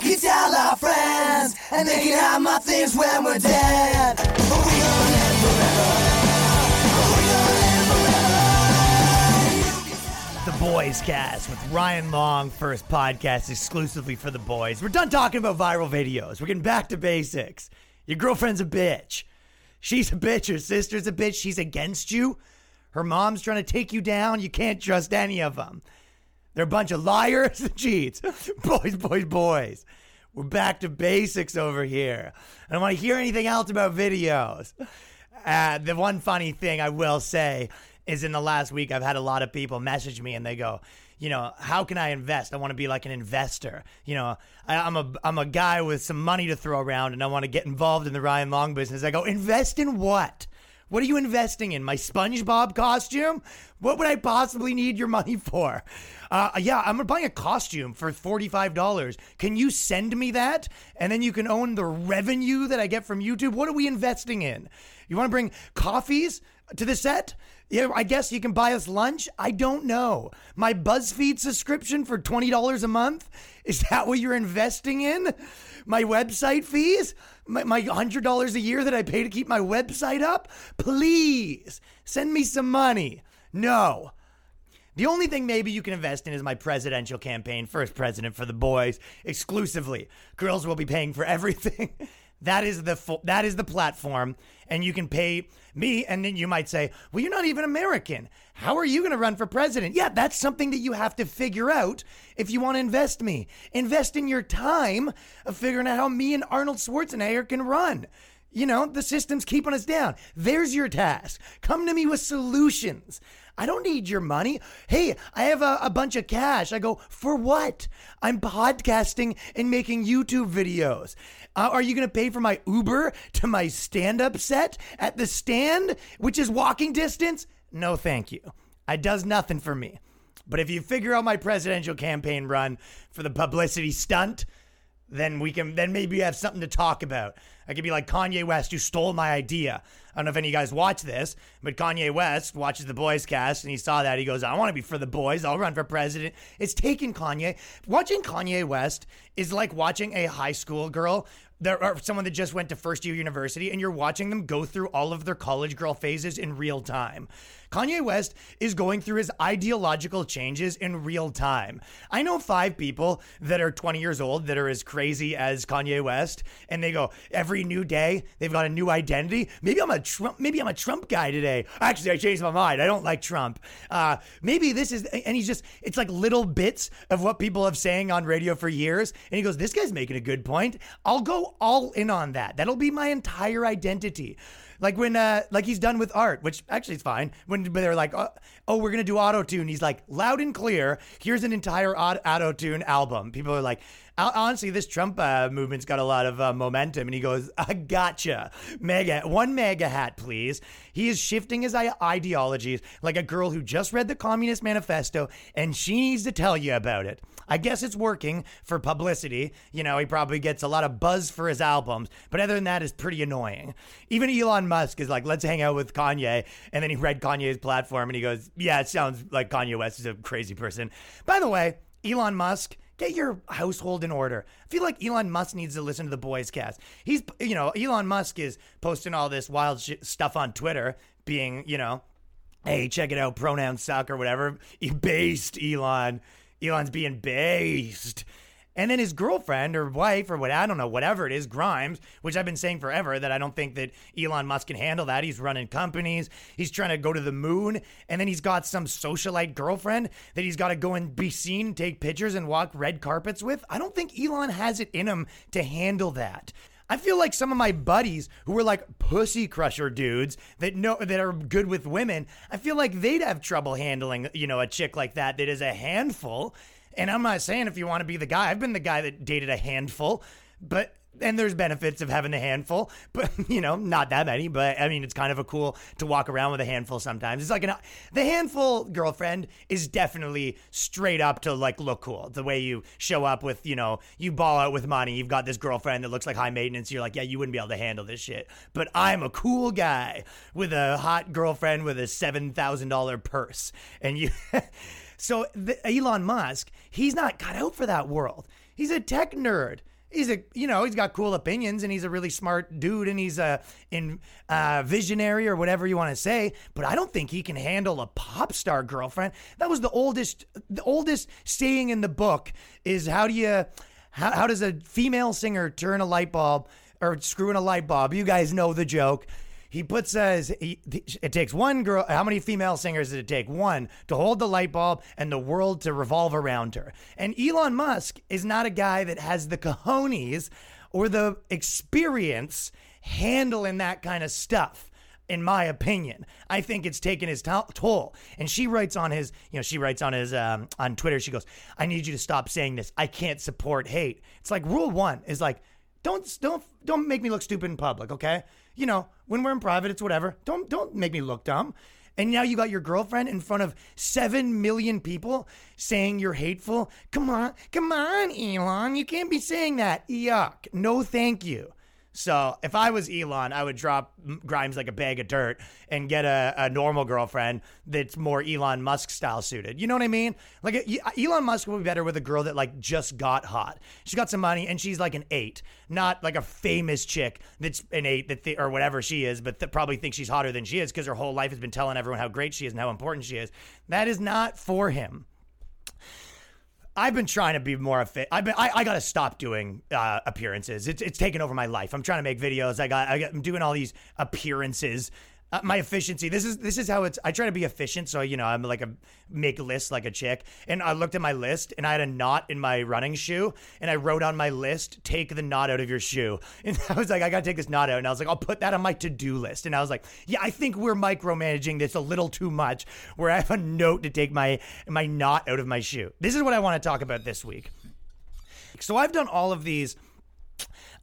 Can tell our friends, and they can have my things when we're dead. But we gonna live forever. The Boys Cast with Ryan Long, first podcast exclusively for the boys. We're done talking about viral videos. We're getting back to basics. Your girlfriend's a bitch. She's a bitch. Her sister's a bitch. She's against you. Her mom's trying to take you down. You can't trust any of them. They're a bunch of liars and cheats. boys, boys, boys. We're back to basics over here. I don't want to hear anything else about videos. Uh, the one funny thing I will say is in the last week, I've had a lot of people message me and they go, you know, how can I invest? I want to be like an investor. You know, I, I'm a I'm a guy with some money to throw around and I want to get involved in the Ryan Long business. I go, invest in what? What are you investing in? My SpongeBob costume? What would I possibly need your money for? Uh, yeah, I'm buying a costume for $45. Can you send me that? And then you can own the revenue that I get from YouTube. What are we investing in? You want to bring coffees to the set? Yeah, I guess you can buy us lunch. I don't know. My BuzzFeed subscription for $20 a month? Is that what you're investing in? My website fees? My, my $100 a year that I pay to keep my website up? Please send me some money. No. The only thing maybe you can invest in is my presidential campaign, first president for the boys, exclusively. Girls will be paying for everything. That is the that is the platform, and you can pay me. And then you might say, "Well, you're not even American. How are you going to run for president?" Yeah, that's something that you have to figure out if you want to invest me. Invest in your time of figuring out how me and Arnold Schwarzenegger can run. You know, the system's keeping us down. There's your task. Come to me with solutions. I don't need your money. Hey, I have a, a, bunch of cash. I go, for what? I'm podcasting and making YouTube videos. Uh, are you going to pay for my Uber to my stand up set at the stand, which is walking distance? No, thank you. It does nothing for me. But if you figure out my presidential campaign run for the publicity stunt, then we can then maybe you have something to talk about. I could be like Kanye West who stole my idea. I don't know if any of you guys watch this, but Kanye West watches the boys cast and he saw that. He goes, I want to be for the boys. I'll run for president. It's taken Kanye. Watching Kanye West is like watching a high school girl are someone that just went to first year university and you're watching them go through all of their college girl phases in real time. Kanye West is going through his ideological changes in real time. I know five people that are 20 years old that are as crazy as Kanye West, and they go every new day they've got a new identity. Maybe I'm a Trump. Maybe I'm a Trump guy today. Actually, I changed my mind. I don't like Trump. Uh, maybe this is, and he's just it's like little bits of what people have saying on radio for years, and he goes, "This guy's making a good point. I'll go all in on that. That'll be my entire identity." Like when, uh, like he's done with art, which actually is fine. When they're like, oh, oh we're gonna do auto tune, he's like, loud and clear. Here's an entire auto tune album. People are like, honestly, this Trump uh, movement's got a lot of uh, momentum. And he goes, I gotcha. MAGA, one MAGA hat, please. He is shifting his ideologies like a girl who just read the Communist Manifesto and she needs to tell you about it. I guess it's working for publicity. You know, he probably gets a lot of buzz for his albums, but other than that, it's pretty annoying. Even Elon Musk is like, let's hang out with Kanye. And then he read Kanye's platform and he goes, yeah, it sounds like Kanye West is a crazy person. By the way, Elon Musk, get your household in order. I feel like Elon Musk needs to listen to the boys cast. He's, you know, Elon Musk is posting all this wild sh- stuff on Twitter, being, you know, hey, check it out, pronouns suck or whatever. Based Elon. Elon's being based. And then his girlfriend or wife or what I don't know, whatever it is, Grimes, which I've been saying forever that I don't think that Elon Musk can handle that. He's running companies, he's trying to go to the moon, and then he's got some socialite girlfriend that he's got to go and be seen, take pictures, and walk red carpets with. I don't think Elon has it in him to handle that. I feel like some of my buddies who were like pussy crusher dudes that know that are good with women, I feel like they'd have trouble handling, you know, a chick like that that is a handful. And I'm not saying if you want to be the guy, I've been the guy that dated a handful, but and there's benefits of having a handful, but you know, not that many. But I mean, it's kind of a cool to walk around with a handful sometimes. It's like an the handful girlfriend is definitely straight up to like look cool. The way you show up with, you know, you ball out with money. You've got this girlfriend that looks like high maintenance. You're like, yeah, you wouldn't be able to handle this shit. But I'm a cool guy with a hot girlfriend with a seven thousand dollar purse, and you. so the, Elon Musk, he's not cut out for that world He's a tech nerd. He's a, you know, he's got cool opinions and he's a really smart dude and he's a in uh, visionary or whatever you want to say. But I don't think he can handle a pop star girlfriend. That was the oldest, the oldest saying in the book is how do you, how, how does a female singer turn a light bulb or screw in a light bulb? You guys know the joke. He puts says he, it takes one girl. How many female singers did it take? One to hold the light bulb and the world to revolve around her. And Elon Musk is not a guy that has the cojones or the experience handling that kind of stuff. In my opinion, I think it's taken his toll. And she writes on his, you know, she writes on his um, on Twitter. She goes, "I need you to stop saying this. I can't support hate." It's like rule one is like, don't don't don't make me look stupid in public, okay? You know, when we're in private, it's whatever. Don't don't make me look dumb. And now you got your girlfriend in front of seven million people saying you're hateful. Come on, come on, Elon. You can't be saying that. Yuck. No, thank you. So if I was Elon, I would drop Grimes like a bag of dirt and get a, a normal girlfriend that's more Elon Musk style suited. You know what I mean? Like Elon Musk would be better with a girl that like just got hot. She's got some money and she's like an eight, not like a famous chick that's an eight that th- or whatever she is, but that probably thinks she's hotter than she is because her whole life has been telling everyone how great she is and how important she is. That is not for him. I've been trying to be more fit. I've been. I, I got to stop doing uh, appearances. It's it's taken over my life. I'm trying to make videos. I got. I got I'm doing all these appearances uh, my efficiency. This is this is how it's. I try to be efficient, so you know I'm like a make lists like a chick. And I looked at my list, and I had a knot in my running shoe, and I wrote on my list, "Take the knot out of your shoe." And I was like, I gotta take this knot out, and I was like, I'll put that on my to do list. And I was like, Yeah, I think we're micromanaging this a little too much. Where I have a note to take my my knot out of my shoe. This is what I want to talk about this week. So I've done all of these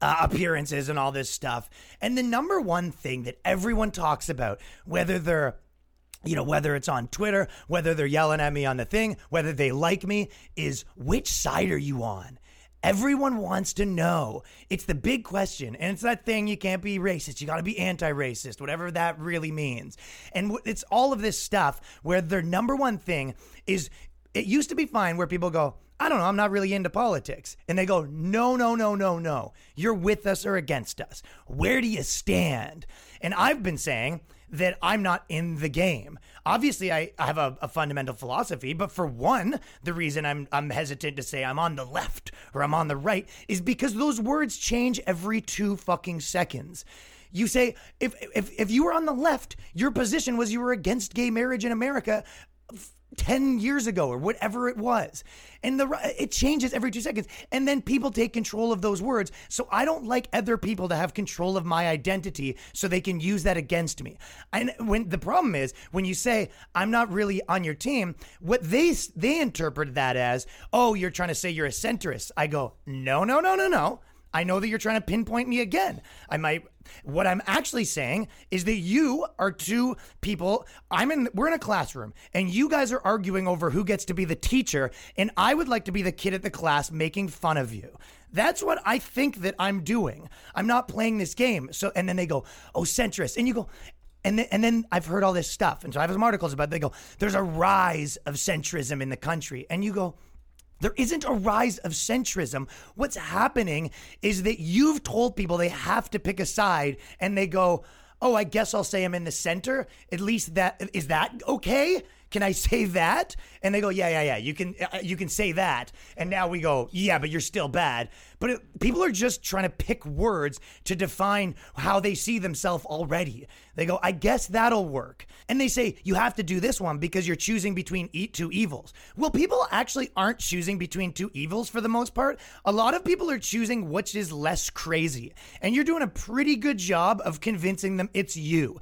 uh, appearances and all this stuff. And the number one thing that everyone talks about, whether they're you know, whether it's on Twitter, whether they're yelling at me on the thing, whether they like me, is which side are you on? Everyone wants to know. It's the big question. And it's that thing you can't be racist. You got to be anti racist, whatever that really means. And it's all of this stuff where their number one thing is it used to be fine where people go, I don't know, I'm not really into politics. And they go, no, no, no, no, no. You're with us or against us. Where do you stand? And I've been saying that I'm not in the game. Obviously, I, I have a, a, fundamental philosophy, but for one, the reason I'm I'm hesitant to say I'm on the left or I'm on the right is because those words change every two fucking seconds. You say if if if you were on the left, your position was you were against gay marriage in America. 10 years ago or whatever it was. And the it changes every 2 seconds and then people take control of those words. So I don't like other people to have control of my identity so they can use that against me. And when the problem is when you say I'm not really on your team, what they they interpret that as, "Oh, you're trying to say you're a centrist." I go, "No, no, no, no, no." I know that you're trying to pinpoint me again. I might what I'm actually saying is that you are two people. I'm in we're in a classroom and you guys are arguing over who gets to be the teacher and I would like to be the kid at the class making fun of you. That's what I think that I'm doing. I'm not playing this game. So and then they go, "Oh, centrist." And you go, and then, and then I've heard all this stuff. And so I have some articles about it. They go, there's a rise of centrism in the country. And you go, there isn't a rise of centrism. What's happening is that you've told people they have to pick a side and they go, "Oh, I guess I'll say I'm in the center." At least that is that okay? Can I say that? And they go, yeah, yeah, yeah. You can uh, you can say that. And now we go, yeah, but you're still bad. But it, people are just trying to pick words to define how they see themselves already. They go, I guess that'll work. And they say you have to do this one because you're choosing between two evils. Well, people actually aren't choosing between two evils for the most part. A lot of people are choosing which is less crazy. And you're doing a pretty good job of convincing them it's you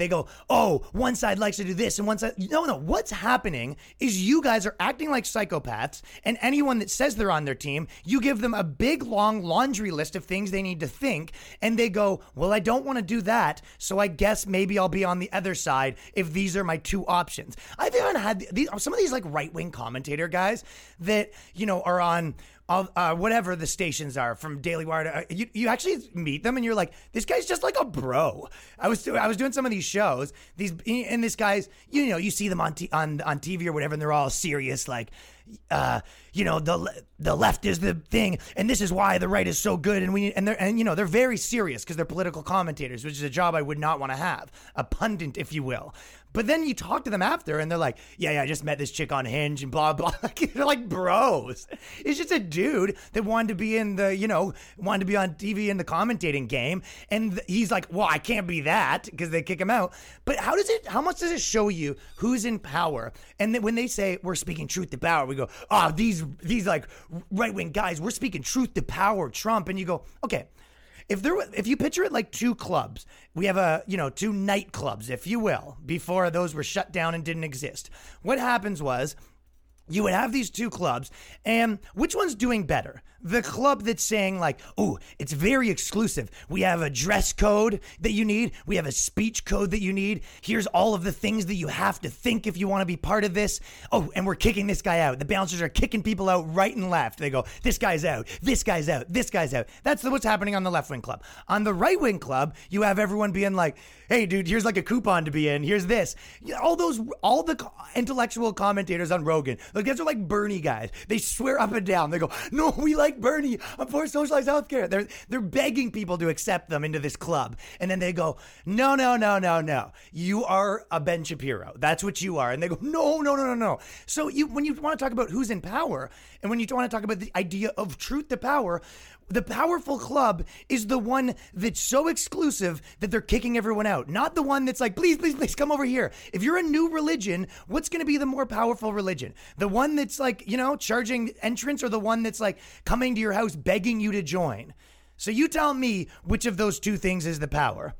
they go, oh, one side likes to do this and one side. No, no. What's happening is you guys are acting like psychopaths, and anyone that says they're on their team, you give them a big, long laundry list of things they need to think, and they go, well, I don't want to do that, so I guess maybe I'll be on the other side if these are my two options. I've even had these, some of these like right wing commentator guys that, you know, are on uh, whatever the stations are from Daily Wire. To, uh, you, you actually meet them and you're like, this guy's just like a bro. I was I was doing some of these shows. These and this guy's you know you see them on t- on on TV or whatever, and they're all serious like uh, you know, the the left is the thing, and this is why the right is so good, and we and they're and you know they're very serious because they're political commentators, which is a job I would not want to have, a pundit, if you will. But then you talk to them after, and they're like, "Yeah, yeah, I just met this chick on Hinge, and blah blah." they're like bros. It's just a dude that wanted to be in the, you know, wanted to be on TV in the commentating game, and he's like, "Well, I can't be that because they kick him out." But how does it? How much does it show you who's in power? And when they say we're speaking truth to power, we go, "Oh, these these like right wing guys, we're speaking truth to power, Trump," and you go, "Okay." if there if you picture it like two clubs we have a you know two nightclubs if you will before those were shut down and didn't exist what happens was you would have these two clubs and which one's doing better? The club that's saying like oh it's very exclusive. We have a dress code that you need. We have a speech code that you need. Here's all of the things that you have to think if you want to be part of this. Oh and we're kicking this guy out. The bouncers are kicking people out right and left. They go this guy's out. This guy's out. This guy's out. That's what's happening on the left wing club. On the right wing club you have everyone being like hey dude here's like a coupon to be in. Here's this. All those all the intellectual commentators on rogan like guys are like bernie guys. They swear up and down. They go no we like bernie. I'm for socialized healthcare. They're they're begging people to accept them into this club. And then they go no no no no no. You are a ben shapiro. That's what you are. And they go no no no no no. So you when you want to talk about who's in power and when you want to talk about the idea of truth to power the powerful club is the one that's so exclusive that they're kicking everyone out, not the one that's like, please, please, please come over here. If you're a new religion, what's going to be the more powerful religion? The one that's like, you know, charging entrance or the one that's like coming to your house begging you to join? So you tell me which of those two things is the power.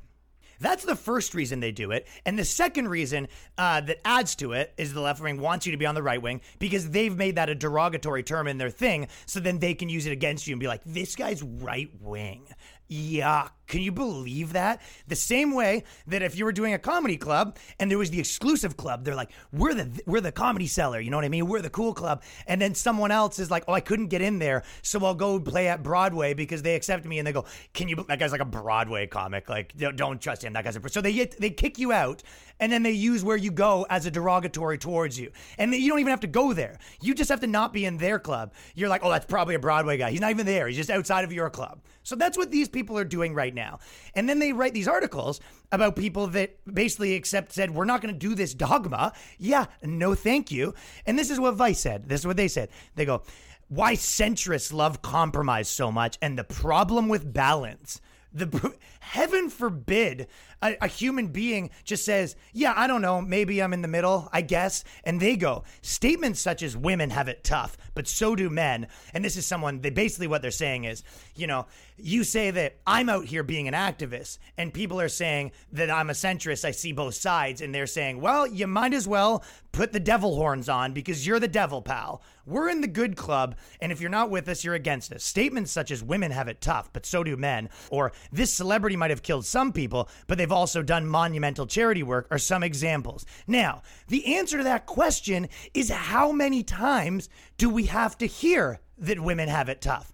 That's the first reason they do it. And the second reason uh, that adds to it is the left wing wants you to be on the right wing because they've made that a derogatory term in their thing. So then they can use it against you and be like, this guy's right wing. Yuck. Can you believe that? The same way that if you were doing a comedy club and there was the exclusive club, they're like, "We're the we're the Comedy Cellar." You know what I mean? We're the cool club. And then someone else is like, "Oh, I couldn't get in there, so I'll go play at Broadway because they accept me." And they go, "Can you?" That guy's like a Broadway comic. Like, don't- don't trust him. That guy's a. So they get, they kick you out, and then they use where you go as a derogatory towards you. And you don't even have to go there. You just have to not be in their club. You're like, "Oh, that's probably a Broadway guy. He's not even there. He's just outside of your club." So that's what these people are doing right now. And then they write these articles about people that basically accept said, we're not going to do this dogma. Yeah, no, thank you. And this is what Vice said. This is what they said. They go, why centrists love compromise so much and the problem with balance. The heaven forbid a, a human being just says, "Yeah, I don't know, maybe I'm in the middle, I guess," and they go statements such as "women have it tough, but so do men." And this is someone. They basically what they're saying is, you know, you say that I'm out here being an activist, and people are saying that I'm a centrist. I see both sides, and they're saying, "Well, you might as well put the devil horns on because you're the devil, pal." We're in the good club, and if you're not with us, you're against us. Statements such as women have it tough, but so do men, or this celebrity might have killed some people, but they've also done monumental charity work, are some examples. Now, the answer to that question is how many times do we have to hear that women have it tough.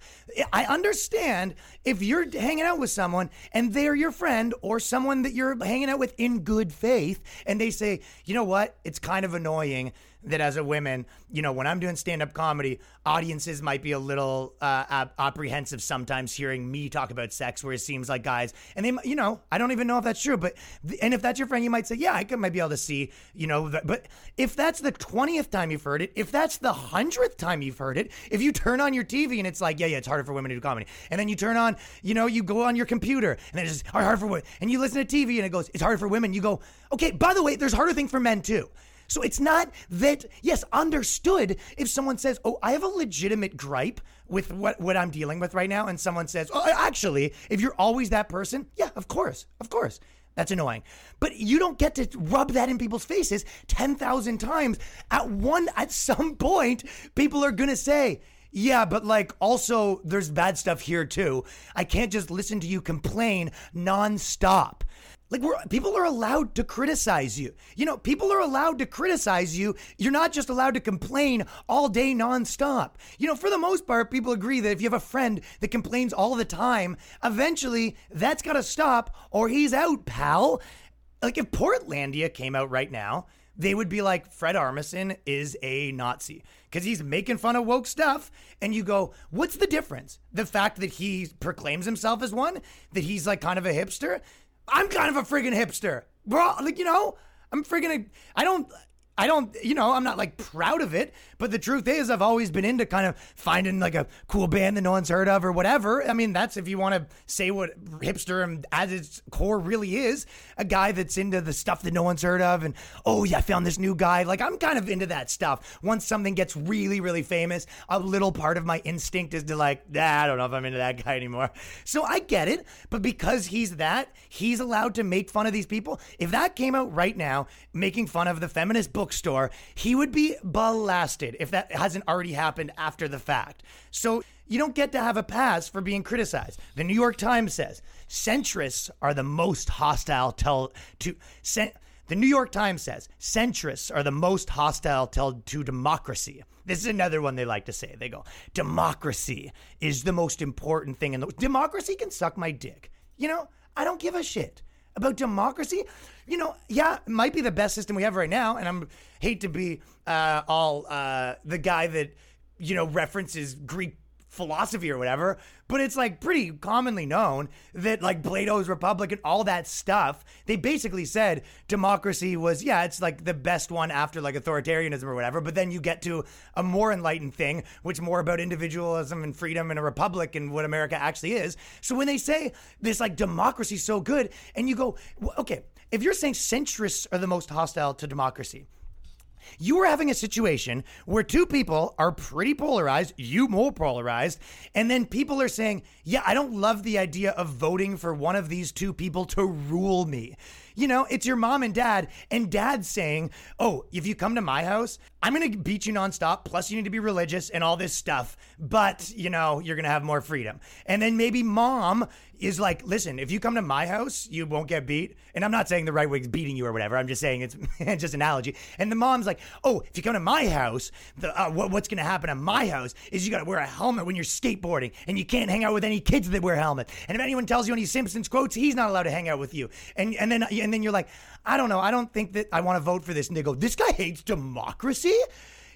I understand if you're hanging out with someone and they're your friend or someone that you're hanging out with in good faith, and they say, you know what, it's kind of annoying that as a woman, you know, when I'm doing stand up comedy, audiences might be a little uh, ap- apprehensive sometimes hearing me talk about sex, where it seems like guys, and they, you know, I don't even know if that's true, but, and if that's your friend, you might say, yeah, I could, might be able to see, you know, but if that's the 20th time you've heard it, if that's the 100th time you've heard it, if you turn on your TV and it's like, yeah, yeah, it's harder for women to do comedy, and then you turn on, you know, you go on your computer and it's just hard, for women, and you listen to TV and it goes, it's harder for women, you go, okay, by the way, there's harder thing for men too. So it's not that, yes, understood if someone says, oh, I have a legitimate gripe with what, what I'm dealing with right now, and someone says, oh, actually, if you're always that person, yeah, of course, of course. That's annoying. But you don't get to rub that in people's faces 10,000 times. At one, at some point, people are going to say, yeah, but like also there's bad stuff here too. I can't just listen to you complain nonstop. Like people are allowed to criticize you. You know, people are allowed to criticize you. You're not just allowed to complain all day nonstop. You know, for the most part, people agree that if you have a friend that complains all the time, eventually that's got to stop or he's out, pal. Like if Portlandia came out right now they would be like, Fred Armisen is a Nazi because he's making fun of woke stuff. And you go, what's the difference? The fact that he proclaims himself as one, that he's like kind of a hipster. I'm kind of a friggin' hipster, bro. Like, you know, I'm friggin', I don't, I don't, you know, I'm not like proud of it, but the truth is, I've always been into kind of finding like a cool band that no one's heard of or whatever. I mean, that's if you want to say what hipster at its core really is a guy that's into the stuff that no one's heard of. And oh, yeah, I found this new guy. Like, I'm kind of into that stuff. Once something gets really, really famous, a little part of my instinct is to like, nah, I don't know if I'm into that guy anymore. So I get it. But because he's that, he's allowed to make fun of these people. If that came out right now, making fun of the feminist book bookstore, he would be blasted if that hasn't already happened after the fact. So you don't get to have a pass for being criticized. The New York Times says centrists are the most hostile to, to the New York Times says centrists are the most hostile to, to democracy. This is another one they like to say. They go, democracy is the most important thing in the democracy can suck my dick. You know, I don't give a shit about democracy. You know, yeah, it might be the best system we have right now, and I'm hate to be uh, all uh, the guy that you know references Greek philosophy or whatever, but it's like pretty commonly known that like Plato's Republic and all that stuff, they basically said democracy was, yeah, it's like the best one after like authoritarianism or whatever. But then you get to a more enlightened thing, which more about individualism and freedom and a republic and what America actually is. So when they say this like democracy is so good, and you go, okay, if you're saying centrists are the most hostile to democracy, you are having a situation where two people are pretty polarized, you more polarized, and then people are saying, Yeah, I don't love the idea of voting for one of these two people to rule me. You know, it's your mom and dad, and dad's saying, Oh, if you come to my house, I'm going to beat you nonstop. Plus, you need to be religious and all this stuff. But, you know, you're going to have more freedom. And then maybe mom is like, listen, if you come to my house, you won't get beat. And I'm not saying the right is beating you or whatever. I'm just saying it's just analogy. And the mom's like, oh, if you come to my house, the, uh, what, what's going to happen at my house is you got to wear a helmet when you're skateboarding and you can't hang out with any kids that wear helmets. And if anyone tells you any Simpsons quotes, he's not allowed to hang out with you. And, and then, then you're like, I don't know. I don't think that I want to vote for this. And they go, this guy hates democracy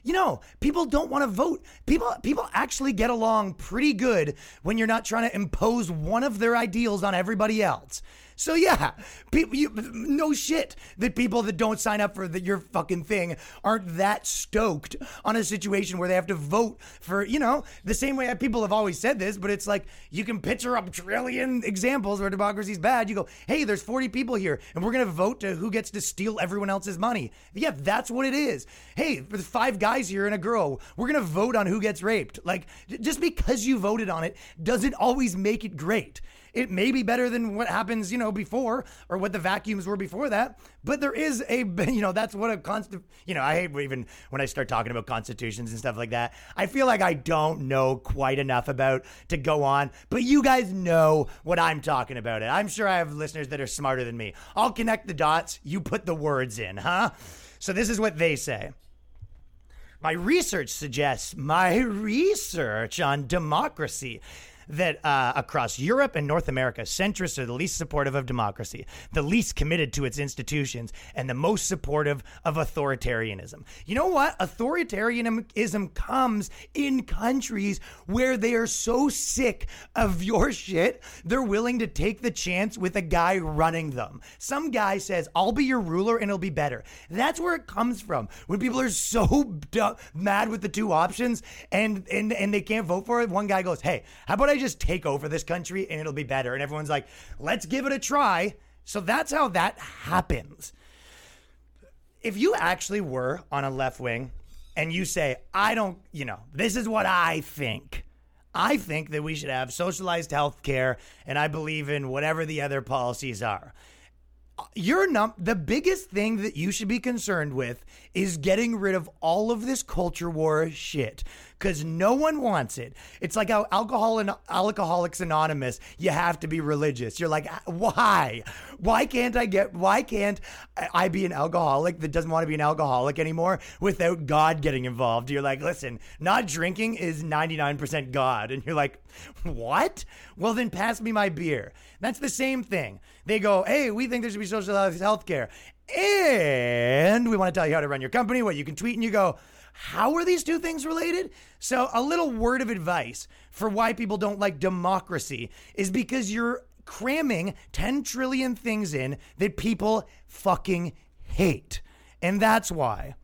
you know, people don't want to vote. People people actually get along pretty good when you're not trying to impose one of their ideals on everybody else. So yeah, people, you, no shit that people that don't sign up for the, your fucking thing aren't that stoked on a situation where they have to vote for, you know, the same way people have always said this, but it's like you can picture up trillion examples where democracy's bad. You go, hey, there's 40 people here, and we're gonna vote to who gets to steal everyone else's money. Yeah, that's what it is. Hey, there's five guys here and a girl. We're gonna vote on who gets raped. Like, just because you voted on it doesn't always make it great. It may be better than what happens, you know, before or what the vacuums were before that. But there is a, you know, that's what a constant, you know, I hate even when I start talking about constitutions and stuff like that. I feel like I don't know quite enough about to go on, but you guys know what I'm talking about. It. I'm sure I have listeners that are smarter than me. I'll connect the dots. You put the words in, huh? So this is what they say. My research suggests my research on democracy that uh, across Europe and North America, centrists are the least supportive of democracy, the least committed to its institutions, and the most supportive of authoritarianism. You know what? Authoritarianism comes in countries where they are so sick of your shit, they're willing to take the chance with a guy running them. Some guy says, I'll be your ruler and it'll be better. That's where it comes from. When people are so mad with the two options and, and, and they can't vote for it, one guy goes, Hey, how about I just take over this country and it'll be better? And everyone's like, let's give it a try. So that's how that happens. If you actually were on a left wing and you say, I don't, you know, this is what I think. I think that we should have socialized health care and I believe in whatever the other policies are. Your num the biggest thing that you should be concerned with is getting rid of all of this culture war shit because no one wants it. It's like how alcohol and Alcoholics Anonymous, you have to be religious. You're like, why? Why can't I get, why can't I be an alcoholic that doesn't want to be an alcoholic anymore without God getting involved? You're like, listen, not drinking is 99% God. And you're like, what? Well, then pass me my beer. That's the same thing. They go, hey, we think there should be social health care. And we want to tell you how to run your company, what you can tweet, and you go, how are these two things related? So, a little word of advice for why people don't like democracy is because you're cramming 10 trillion things in that people fucking hate. And that's why.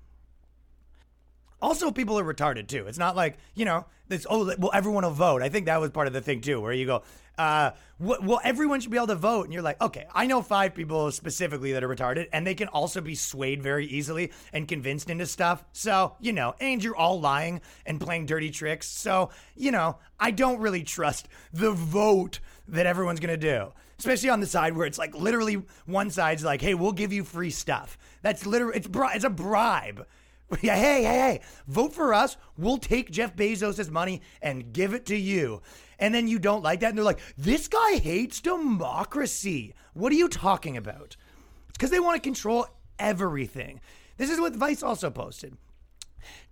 Also, people are retarded too. It's not like, you know, this, oh, well, everyone will vote. I think that was part of the thing too, where you go, uh, well, everyone should be able to vote. And you're like, okay, I know five people specifically that are retarded, and they can also be swayed very easily and convinced into stuff. So, you know, and you're all lying and playing dirty tricks. So, you know, I don't really trust the vote that everyone's to do, especially on the side where it's like literally one side's like, hey, we'll give you free stuff. That's literally, it's, bri- it's a bribe. Yeah, hey, hey, hey, vote for us. We'll take Jeff Bezos' money and give it to you. And then you don't like that. And they're like, this guy hates democracy. What are you talking about? It's because they want to control everything. This is what Vice also posted.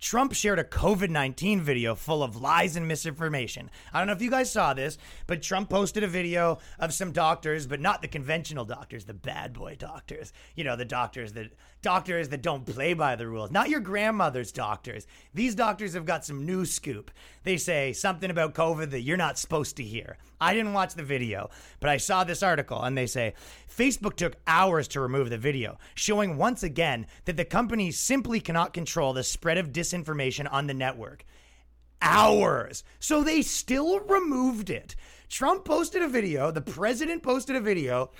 Trump shared a COVID 19 video full of lies and misinformation. I don't know if you guys saw this, but Trump posted a video of some doctors, but not the conventional doctors, the bad boy doctors. You know, the doctors that doctors that don't play by the rules, not your grandmother's doctors. These doctors have got some new scoop. They say something about COVID that you're not supposed to hear. I didn't watch the video, but I saw this article and they say Facebook took hours to remove the video, showing once again that the company simply cannot control the spread of disinformation on the network. Hours. So they still removed it. Trump posted a video, the president posted a video.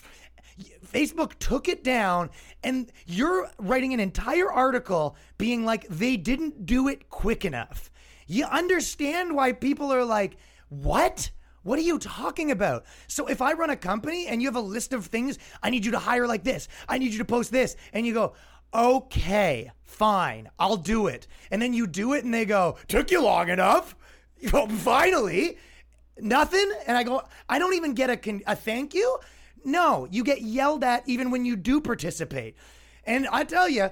Facebook took it down, and you're writing an entire article being like, they didn't do it quick enough. You understand why people are like, what? What are you talking about? So if I run a company and you have a list of things, I need you to hire like this, I need you to post this, and you go, okay, fine, I'll do it. And then you do it and they go, took you long enough. Well, finally, nothing. And I go, I don't even get a, a thank you. No, you get yelled at even when you do participate. And I tell you,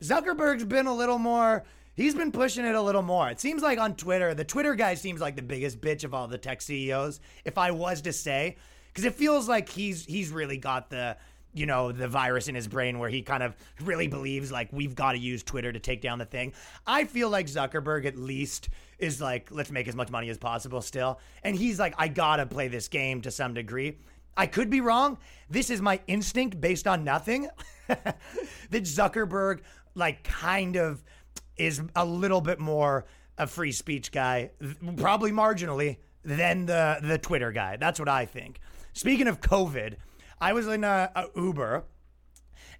Zuckerberg's been a little more he's been pushing it a little more. It seems like on Twitter, the Twitter guy seems like the biggest bitch of all the tech CEOs, if I was to say, because it feels like he's he's really got the you know the virus in his brain where he kind of really believes like we've got to use Twitter to take down the thing. I feel like Zuckerberg at least is like let's make as much money as possible still, and he's like I gotta play this game to some degree. I could be wrong. This is my instinct based on nothing. that Zuckerberg like kind of is a little bit more a free speech guy, probably marginally, than the the Twitter guy. That's what I think. Speaking of COVID, I was in a, a Uber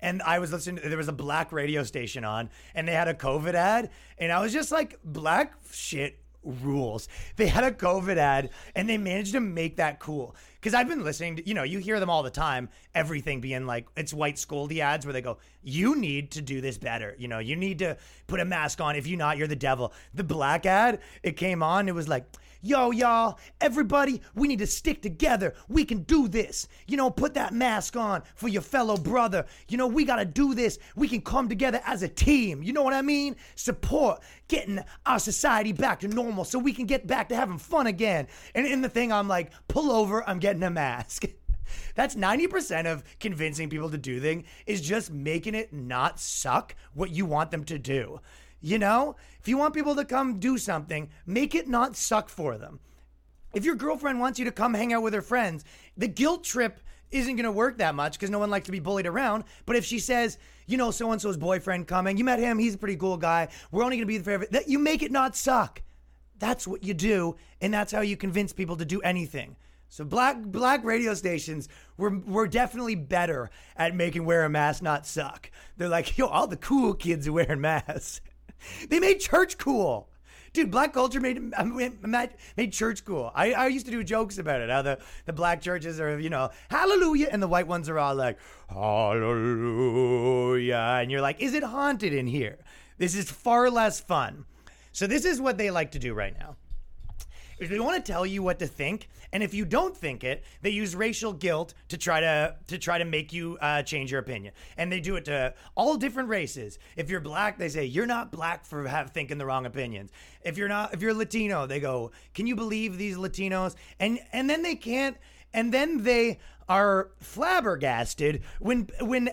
and I was listening. There was a black radio station on, and they had a COVID ad, and I was just like, "Black shit rules." They had a COVID ad, and they managed to make that cool. Because I've been listening to, you know, you hear them all the time. Everything being like, it's white scoldy ads where they go, "You need to do this better." You know, you need to put a mask on. If you not, you're the devil. The black ad, it came on. It was like Yo, y'all, everybody, we need to stick together. We can do this. You know, put that mask on for your fellow brother. You know, we got to do this. We can come together as a team. You know what I mean? Support getting our society back to normal so we can get back to having fun again. And in the thing, I'm like, pull over, I'm getting a mask. That's 90% of convincing people to do thing is just making it not suck what you want them to do. You know, if you want people to come do something, make it not suck for them. If your girlfriend wants you to come hang out with her friends, the guilt trip isn't going to work that much because no one likes to be bullied around. But if she says, you know, so and so's boyfriend coming, you met him, he's a pretty cool guy, we're only going to be there forever, that you make it not suck. That's what you do, and that's how you convince people to do anything. So black black radio stations were were definitely better at making wear a mask not suck. They're like, yo, all the cool kids are wearing masks. They made church cool. Dude, black culture made made church cool. I, I used to do jokes about it. How the, the black churches are, you know, hallelujah, and the white ones are all like, hallelujah. And you're like, is it haunted in here? This is far less fun. So this is what they like to do right now. Is they want to tell you what to think, and if you don't think it, they use racial guilt to try to to try to make you uh, change your opinion. And they do it to all different races. If you're black, they say you're not black for have, thinking the wrong opinions. If you're not, if you're Latino, they go, "Can you believe these Latinos?" And and then they can't, and then they are flabbergasted when when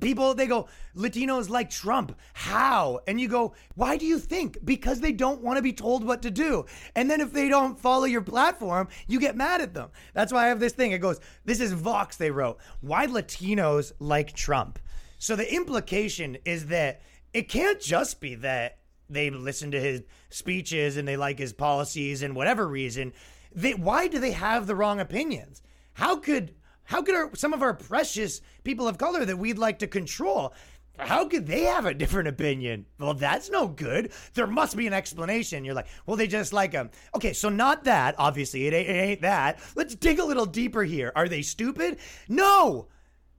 people they go latinos like trump. How? And you go why do you think? Because they don't want to be told what to do. And then if they don't follow your platform you get mad at them. That's why i have this thing it goes this is vox they wrote why latinos like trump? So the implication is that it can't just be that they listen to his speeches and they like his policies and whatever reason. They, why do they have the wrong opinions? How could how could our, some of our precious people of color that we'd like to control, how could they have a different opinion? Well, that's no good. There must be an explanation. You're like, well, they just like them. Okay, so not that. Obviously, it ain't, it ain't that. Let's dig a little deeper here. Are they stupid? No.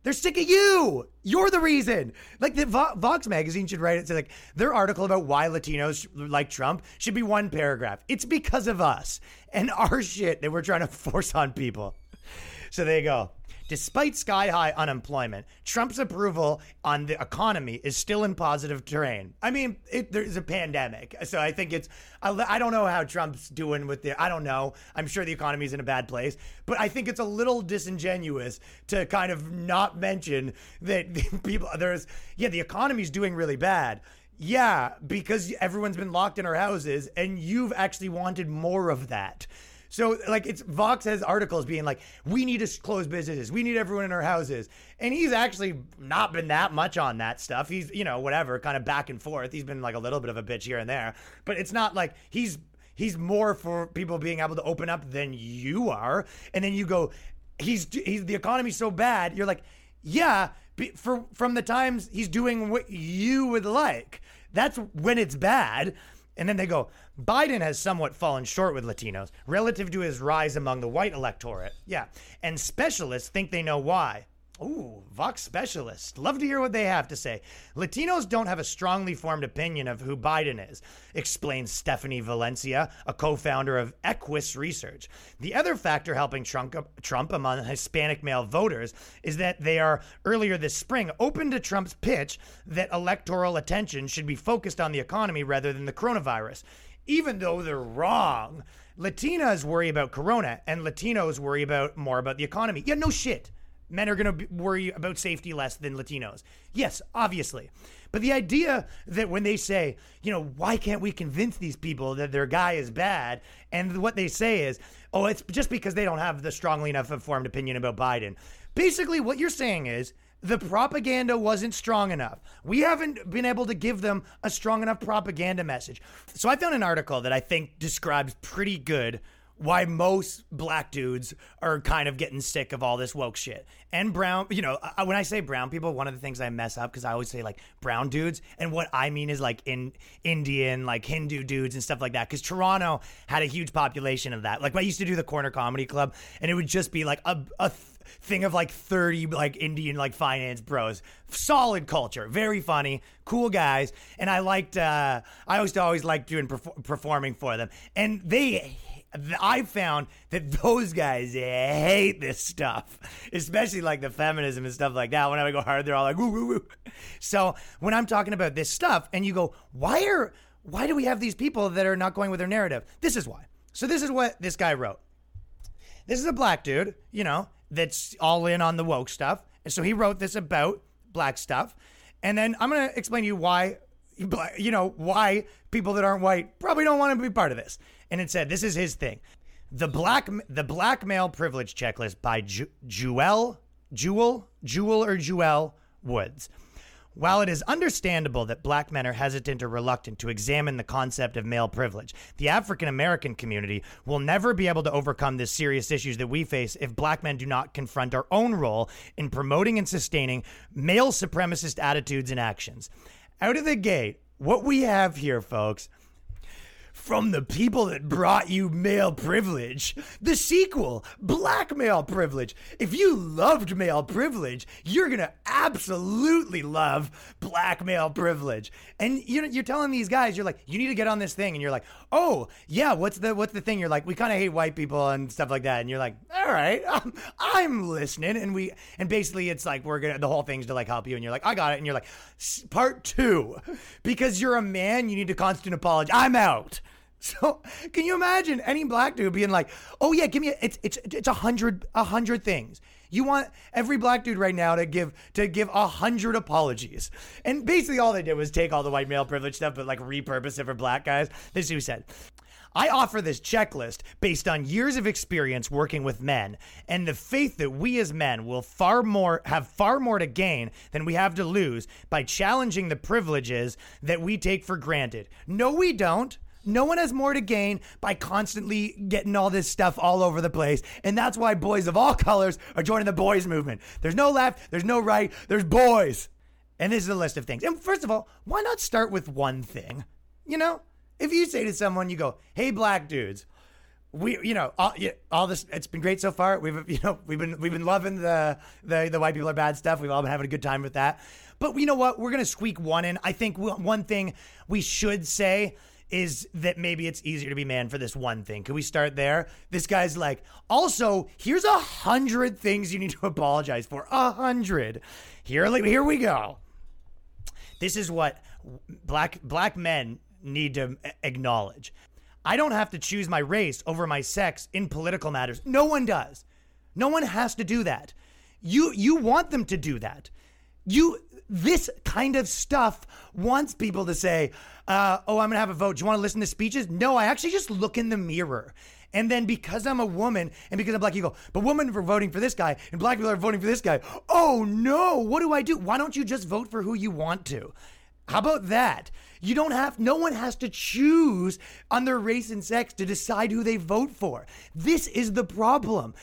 They're sick of you. You're the reason. Like the Vo- Vox magazine should write it. Say like their article about why Latinos like Trump should be one paragraph. It's because of us and our shit that we're trying to force on people. So there you go. Despite sky high unemployment, Trump's approval on the economy is still in positive terrain. I mean, it, there's a pandemic. So I think it's, I, I don't know how Trump's doing with the, I don't know. I'm sure the economy's in a bad place, but I think it's a little disingenuous to kind of not mention that people, there's, yeah, the economy's doing really bad. Yeah, because everyone's been locked in our houses and you've actually wanted more of that. So like it's Vox has articles being like, we need to close businesses, we need everyone in our houses, and he's actually not been that much on that stuff. He's you know whatever, kind of back and forth. He's been like a little bit of a bitch here and there, but it's not like he's he's more for people being able to open up than you are. And then you go, he's he's the economy's so bad. You're like, yeah, for from the times he's doing what you would like. That's when it's bad. And then they go, Biden has somewhat fallen short with Latinos relative to his rise among the white electorate. Yeah. And specialists think they know why. Ooh, Vox specialists. Love to hear what they have to say. Latinos don't have a strongly formed opinion of who Biden is, explains Stephanie Valencia, a co founder of Equis Research. The other factor helping Trump, Trump among Hispanic male voters is that they are, earlier this spring, open to Trump's pitch that electoral attention should be focused on the economy rather than the coronavirus. Even though they're wrong, Latinas worry about corona and Latinos worry about more about the economy. Yeah, no shit men are going to worry about safety less than Latinos. Yes, obviously. But the idea that when they say, you know, why can't we convince these people that their guy is bad? And what they say is, oh, it's just because they don't have the strongly enough informed opinion about Biden. Basically, what you're saying is, the propaganda wasn't strong enough. We haven't been able to give them a strong enough propaganda message. So I found an article that I think describes pretty good why most black dudes are kind of getting sick of all this woke shit. And brown, you know, when I say brown people, one of the things I mess up because I always say like brown dudes, and what I mean is like in Indian, like Hindu dudes and stuff like that. Because Toronto had a huge population of that. Like I used to do the Corner Comedy Club, and it would just be like a, a thing of like 30 like Indian like finance bros. Solid culture, very funny, cool guys, and I liked uh I to always like doing perf- performing for them. And they I found that those guys hate this stuff, especially like the feminism and stuff like that. When I go hard, they're all like, woo, woo, woo. So when I'm talking about this stuff and you go, why are, why do we have these people that are not going with their narrative? This is why. So this is what this guy wrote. This is a black dude, you know, that's all in on the woke stuff. And so he wrote this about black stuff. And then I'm going to explain to you why, you know, why people that aren't white probably don't want to be part of this and it said this is his thing. The black the black male privilege checklist by Ju- Jewel Jewel Jewel or Jewel Woods. While it is understandable that black men are hesitant or reluctant to examine the concept of male privilege, the African American community will never be able to overcome the serious issues that we face if black men do not confront our own role in promoting and sustaining male supremacist attitudes and actions. Out of the gate, what we have here, folks, from the people that brought you male privilege. The sequel, Black Male Privilege. If you loved male privilege, you're to absolutely love Black Male Privilege. And you're, you're telling these guys, you're like, you need to get on this thing. And you're like, oh, yeah, what's the what's the thing? You're like, we kind of hate white people and stuff like that. And you're like, all right, I'm, um, I'm listening. And we, and basically it's like, we're to, the whole thing's to like help you. And you're like, I got it. And you're like, part two, because you're a man, you need to constant apology. I'm out. So can you imagine any black dude being like, "Oh yeah, give me a, it's it's it's a hundred a hundred things." You want every black dude right now to give to give a hundred apologies, and basically all they did was take all the white male privilege stuff, but like repurpose it for black guys. This is who said. I offer this checklist based on years of experience working with men and the faith that we as men will far more have far more to gain than we have to lose by challenging the privileges that we take for granted. No, we don't. No one has more to gain by constantly getting all this stuff all over the place. And that's why boys of all colors are joining the boys movement. There's no left, there's no right, there's boys. And this is a list of things. And first of all, why not start with one thing? You know, if you say to someone, you go, "Hey, black dudes, we, you know, all, all this, it's been great so far. We've, you know, we've been, we've been loving the, the, the white people are bad stuff. We've all been having a good time with that. But you know what? We're gonna squeak one in. I think one thing we should say is that maybe it's easier to be man for this one thing. Can we start there? This guy's like, also, here's a hundred things you need to apologize for. A hundred. Here, here we go. This is what black black men need to acknowledge. I don't have to choose my race over my sex in political matters. No one does. No one has to do that. You you want them to do that. You this kind of stuff wants people to say, uh, "Oh, I'm gonna have a vote. Do you want to listen to speeches?" No, I actually just look in the mirror. And then because I'm a woman and because I'm black, you go, but women are voting for this guy and black people are voting for this guy. Oh no, what do I do? Why don't you just vote for who you want to? How about that? You don't have, no one has to choose on their race and sex to decide who they vote for. This is the problem.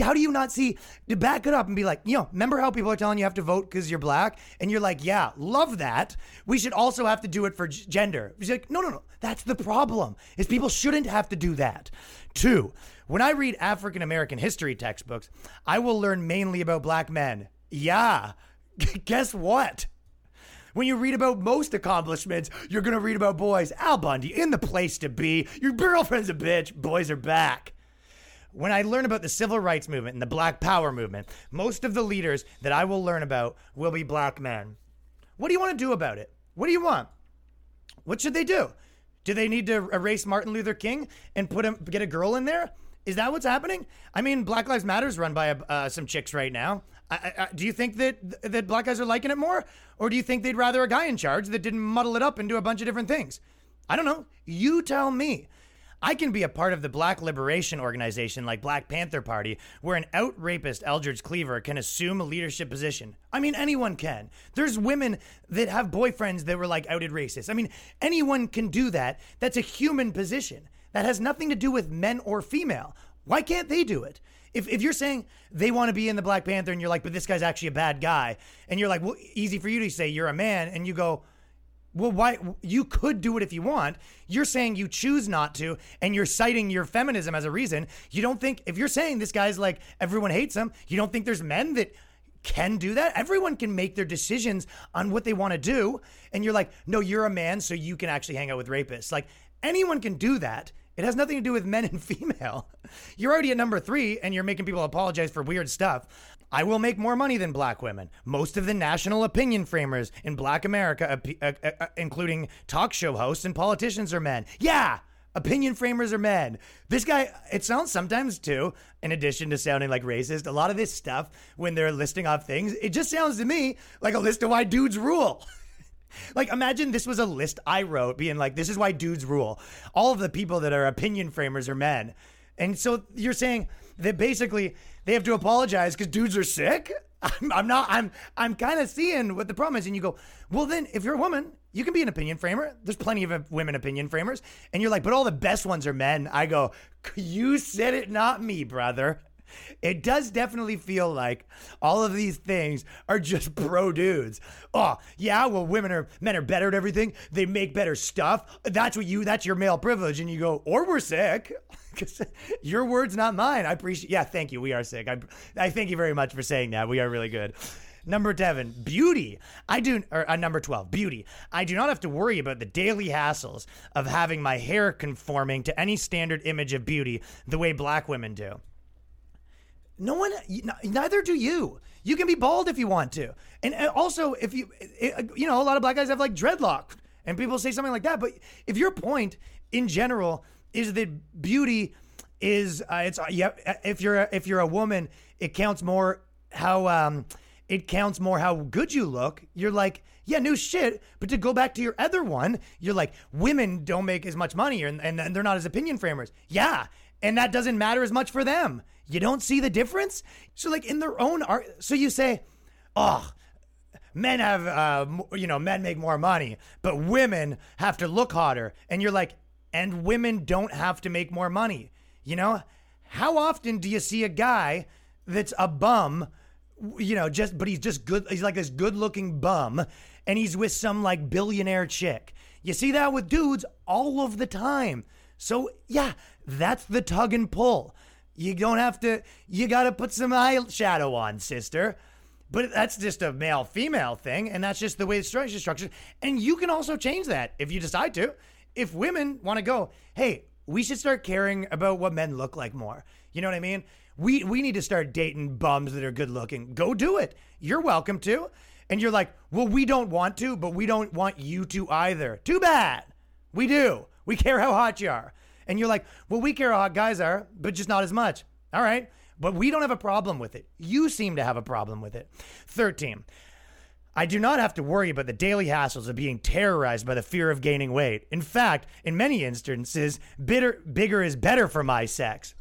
How do you not see, to back it up and be like, you know, remember how people are telling you have to vote because you're black? And you're like, yeah, love that. We should also have to do it for gender. Like, no, no, no. That's the problem, is people shouldn't have to do that. Two, when I read African American history textbooks, I will learn mainly about black men. Yeah. Guess what? When you read about most accomplishments, you're going to read about boys. Al Bundy, in the place to be. Your girlfriend's a bitch. Boys are back. When I learn about the civil rights movement and the black power movement, most of the leaders that I will learn about will be black men. What do you want to do about it? What do you want? What should they do? Do they need to erase Martin Luther King and put him get a girl in there? Is that what's happening? I mean, Black Lives Matter is run by uh, some chicks right now. I, I, do you think that that black guys are liking it more, or do you think they'd rather a guy in charge that didn't muddle it up and do a bunch of different things? I don't know. You tell me. I can be a part of the black liberation organization like Black Panther Party, where an out rapist Eldridge Cleaver can assume a leadership position. I mean, anyone can. There's women that have boyfriends that were like outed racist. I mean, anyone can do that. That's a human position. That has nothing to do with men or female. Why can't they do it? If, if you're saying they want to be in the Black Panther and you're like, but this guy's actually a bad guy, and you're like, well, easy for you to say you're a man, and you go, well, why you could do it if you want. You're saying you choose not to, and you're citing your feminism as a reason. You don't think if you're saying this guy's like everyone hates him, you don't think there's men that can do that. Everyone can make their decisions on what they want to do. And you're like, no, you're a man, so you can actually hang out with rapists. Like anyone can do that. It has nothing to do with men and female. You're already at number three and you're making people apologize for weird stuff. I will make more money than black women. Most of the national opinion framers in black America, uh, uh, uh, including talk show hosts and politicians, are men. Yeah, opinion framers are men. This guy, it sounds sometimes too, in addition to sounding like racist, a lot of this stuff, when they're listing off things, it just sounds to me like a list of why dudes rule. Like, imagine this was a list I wrote being like, this is why dudes rule. All of the people that are opinion framers are men. And so you're saying that basically they have to apologize because dudes are sick? I'm, I'm not, I'm, I'm kind of seeing what the problem is. And you go, well, then if you're a woman, you can be an opinion framer. There's plenty of women opinion framers. And you're like, but all the best ones are men. I go, you said it, not me, brother. It does definitely feel like all of these things are just pro dudes. Oh, yeah, well, women are, men are better at everything. They make better stuff. That's what you, that's your male privilege. And you go, or we're sick. Because your words, not mine. I appreciate, yeah, thank you. We are sick. I, I thank you very much for saying that. We are really good. Number 11, beauty. I do, or uh, number 12, beauty. I do not have to worry about the daily hassles of having my hair conforming to any standard image of beauty the way black women do. No one, neither do you. You can be bald if you want to. And uh, also, if you, uh, you know, a lot of black guys have like dreadlock and people say something like that. But if your point in general is that beauty is, uh, it's, yeah, if you're, if you're a woman, it counts more how, um, it counts more how good you look. You're like, yeah, new shit. But to go back to your other one, you're like, women don't make as much money and, and, and they're not as opinion framers. Yeah. And that doesn't matter as much for them. You don't see the difference? So, like, in their own art, so you say, oh, men have, uh, you know, men make more money, but women have to look hotter. And you're like, and women don't have to make more money. You know, how often do you see a guy that's a bum you know, just but he's just good. He's like this good-looking bum, and he's with some like billionaire chick. You see that with dudes all of the time. So yeah, that's the tug and pull. You don't have to. You got to put some eyeshadow on, sister. But that's just a male female thing, and that's just the way the structure is structured. And you can also change that if you decide to. If women want to go, hey, we should start caring about what men look like more. You know what I mean? We we need to start dating bums that are good looking. Go do it. You're welcome to. And you're like, well, we don't want to, but we don't want you to either. Too bad. We do. We care how hot you are. And you're like, well, we care how hot guys are, but just not as much. All right. But we don't have a problem with it. You seem to have a problem with it. 13. I do not have to worry about the daily hassles of being terrorized by the fear of gaining weight. In fact, in many instances, bitter, bigger is better for my sex.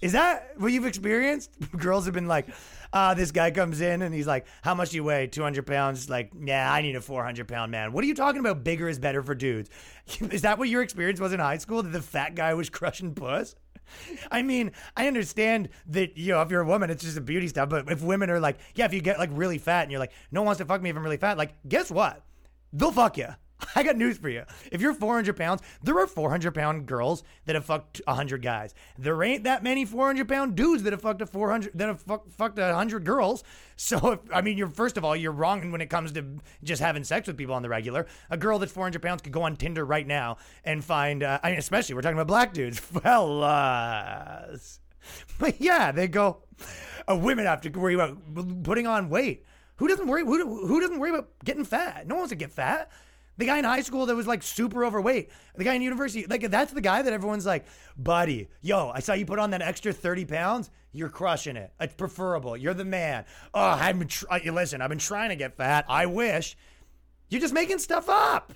Is that what you've experienced? Girls have been like, uh, this guy comes in and he's like, how much do you weigh? 200 pounds? Like, yeah, I need a 400 pound man. What are you talking about? Bigger is better for dudes. is that what your experience was in high school? That the fat guy was crushing puss? I mean, I understand that, you know, if you're a woman, it's just a beauty stuff. But if women are like, yeah, if you get like really fat and you're like, no one wants to fuck me if I'm really fat, like, guess what? They'll fuck you. I got news for you. If you're 400 pounds, there are 400 pound girls that have fucked 100 guys. There ain't that many 400 pound dudes that have fucked a 400 that have fuck, fucked 100 girls. So, if, I mean, you're first of all, you're wrong when it comes to just having sex with people on the regular. A girl that's 400 pounds could go on Tinder right now and find, uh, I mean, especially we're talking about black dudes, fellas. But yeah, they go. Uh, women have to worry about putting on weight. Who doesn't worry? Who, who doesn't worry about getting fat? No one wants to get fat. The guy in high school that was like super overweight. The guy in university, like that's the guy that everyone's like, buddy, yo, I saw you put on that extra 30 pounds. You're crushing it. It's preferable. You're the man. Oh, I've been, tr- listen, I've been trying to get fat. I wish. You're just making stuff up.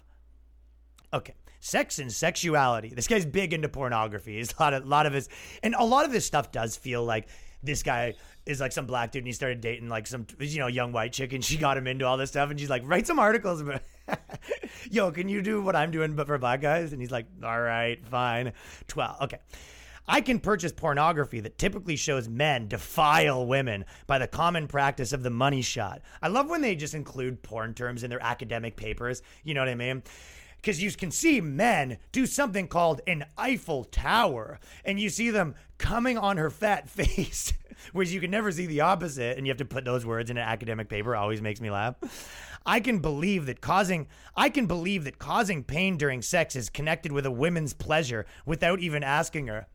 Okay. Sex and sexuality. This guy's big into pornography. He's a lot of, lot of his, and a lot of his stuff does feel like this guy is like some black dude and he started dating like some you know young white chick and she got him into all this stuff and she's like write some articles about yo, can you do what I'm doing but for black guys? And he's like, all right, fine. 12. Okay. I can purchase pornography that typically shows men defile women by the common practice of the money shot. I love when they just include porn terms in their academic papers. You know what I mean? Because you can see men do something called an Eiffel Tower, and you see them coming on her fat face, whereas you can never see the opposite, and you have to put those words in an academic paper. Always makes me laugh. I can believe that causing I can believe that causing pain during sex is connected with a woman's pleasure without even asking her.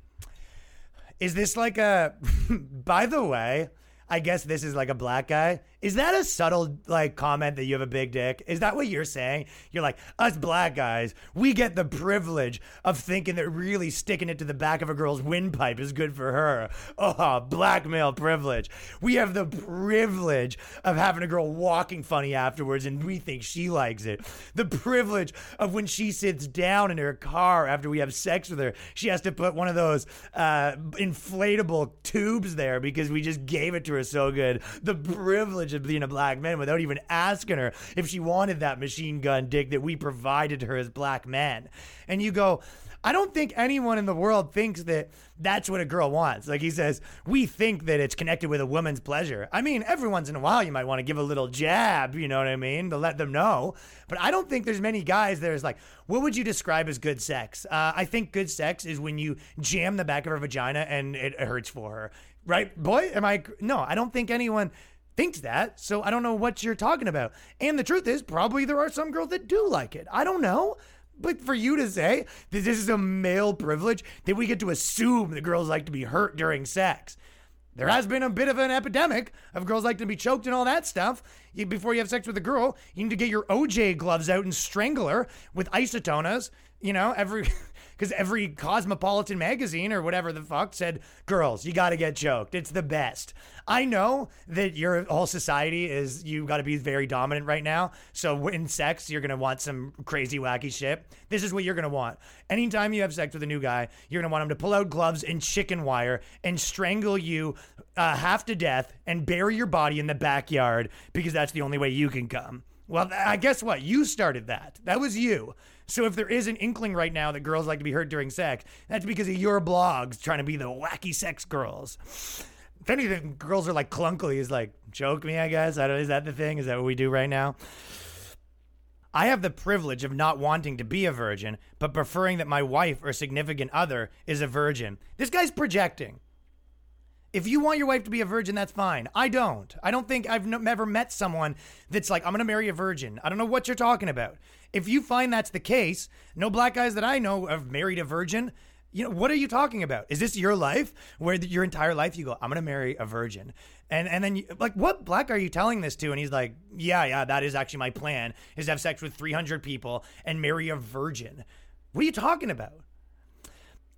Is this like a by the way, I guess this is like a black guy. Is that a subtle like comment that you have a big dick? Is that what you're saying? You're like, us black guys, we get the privilege of thinking that really sticking it to the back of a girl's windpipe is good for her. Oh, black male privilege. We have the privilege of having a girl walking funny afterwards and we think she likes it. The privilege of when she sits down in her car after we have sex with her, she has to put one of those uh, inflatable tubes there because we just gave it to her so good. The privilege being a black man without even asking her if she wanted that machine gun dick that we provided her as black men. And you go, I don't think anyone in the world thinks that that's what a girl wants. Like he says, we think that it's connected with a woman's pleasure. I mean, every once in a while you might want to give a little jab, you know what I mean, to let them know. But I don't think there's many guys there's like, what would you describe as good sex? Uh, I think good sex is when you jam the back of her vagina and it hurts for her. Right, boy? Am I? No, I don't think anyone thinks that. So I don't know what you're talking about. And the truth is, probably there are some girls that do like it. I don't know. But for you to say that this is a male privilege, that we get to assume that girls like to be hurt during sex. There has been a bit of an epidemic of girls like to be choked and all that stuff. You, before you have sex with a girl, you need to get your OJ gloves out and strangle her with isotonas. You know, every because every cosmopolitan magazine or whatever the fuck said, girls, you got to get choked. It's the best. I know that your whole society is, you got to be very dominant right now. So in sex, you're going to want some crazy, wacky shit. This is what you're going to want. Anytime you have sex with a new guy, you're going to want him to pull out gloves and chicken wire and strangle you uh, half to death and bury your body in the backyard because that's the only way you can come. Well, I guess what? You started that. That was you. So if there is an inkling right now that girls like to be hurt during sex, that's because of your blogs trying to be the wacky sex girls. If anything, girls are like clunkily is like, choke me, I guess. I don't, is that the thing? Is that what we do right now? I have the privilege of not wanting to be a virgin, but preferring that my wife or significant other is a virgin. This guy's projecting. If you want your wife to be a virgin, that's fine. I don't. I don't think I've never met someone that's like, I'm going to marry a virgin. I don't know what you're talking about. If you find that's the case, no black guys that I know have married a virgin. You know, what are you talking about? Is this your life where your entire life you go, I'm going to marry a virgin? And and then you, like what black are you telling this to? And he's like, "Yeah, yeah, that is actually my plan is to have sex with 300 people and marry a virgin." What are you talking about?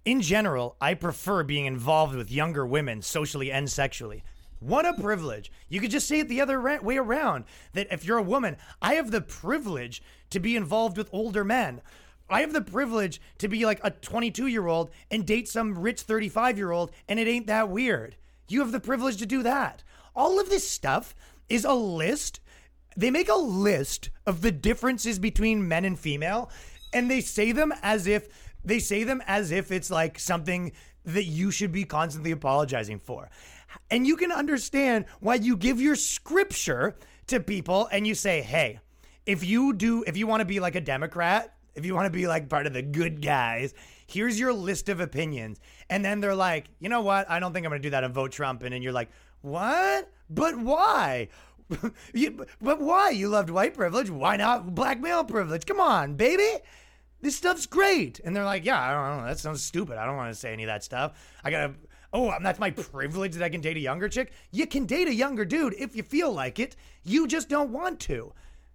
In general, I prefer being involved with younger women socially and sexually. What a privilege. You could just say it the other way around that if you're a woman, I have the privilege to be involved with older men. I have the privilege to be like a 22 year old and date some rich 35 year old, and it ain't that weird. You have the privilege to do that. All of this stuff is a list. They make a list of the differences between men and female, and they say them as if they say them as if it's like something that you should be constantly apologizing for. And you can understand why you give your scripture to people and you say, hey, if you do, if you want to be like a Democrat, if you want to be like part of the good guys, here's your list of opinions. And then they're like, you know what? I don't think I'm going to do that and vote Trump. And then you're like, what? But why? you, but why? You loved white privilege. Why not black male privilege? Come on, baby this stuff's great. And they're like, yeah, I don't know. That sounds stupid. I don't want to say any of that stuff. I got to, oh, um, that's my privilege that I can date a younger chick. You can date a younger dude if you feel like it. You just don't want to.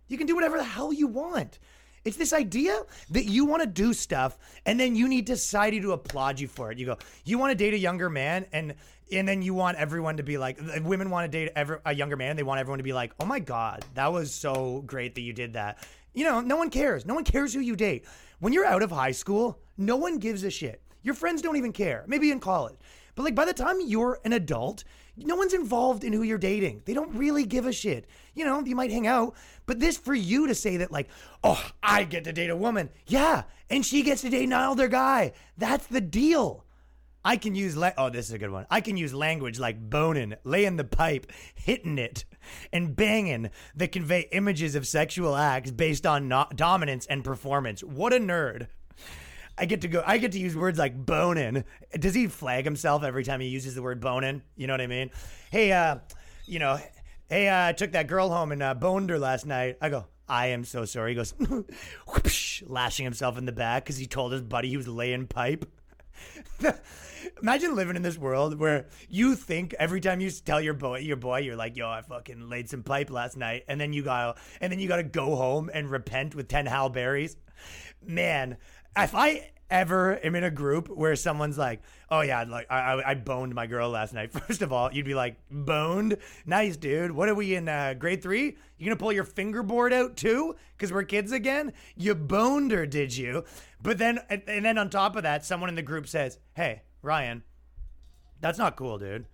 You can do whatever the hell you want. It's this idea that you want to do stuff and then you need society to applaud you for it. You go, you want to date a younger man and and then you want everyone to be like women want to date every, a younger man they want everyone to be like oh my god that was so great that you did that you know no one cares no one cares who you date when you're out of high school, no one gives a shit. Your friends don't even care, maybe in college. But like by the time you're an adult, no one's involved in who you're dating. They don't really give a shit. You know, you might hang out, but this for you to say that, like, oh, I get to date a woman. Yeah. And she gets to date an older guy. That's the deal. I can use, la- oh, this is a good one. I can use language like boning, laying the pipe, hitting it, and banging that convey images of sexual acts based on no- dominance and performance. What a nerd. I get to go. I get to use words like boning. Does he flag himself every time he uses the word boning? You know what I mean? Hey, uh, you know, hey, uh, I took that girl home and uh, boned her last night. I go, I am so sorry. He goes, lashing himself in the back because he told his buddy he was laying pipe. Imagine living in this world where you think every time you tell your boy, your boy, you're like, "Yo, I fucking laid some pipe last night," and then you got, and then you got to go home and repent with ten Hail Marys. Man, if I ever am in a group where someone's like, "Oh yeah, like I, I boned my girl last night," first of all, you'd be like, "Boned, nice, dude. What are we in uh, grade three? You gonna pull your fingerboard out too? Because we're kids again. You boned her, did you? But then, and then on top of that, someone in the group says, "Hey, Ryan, that's not cool, dude.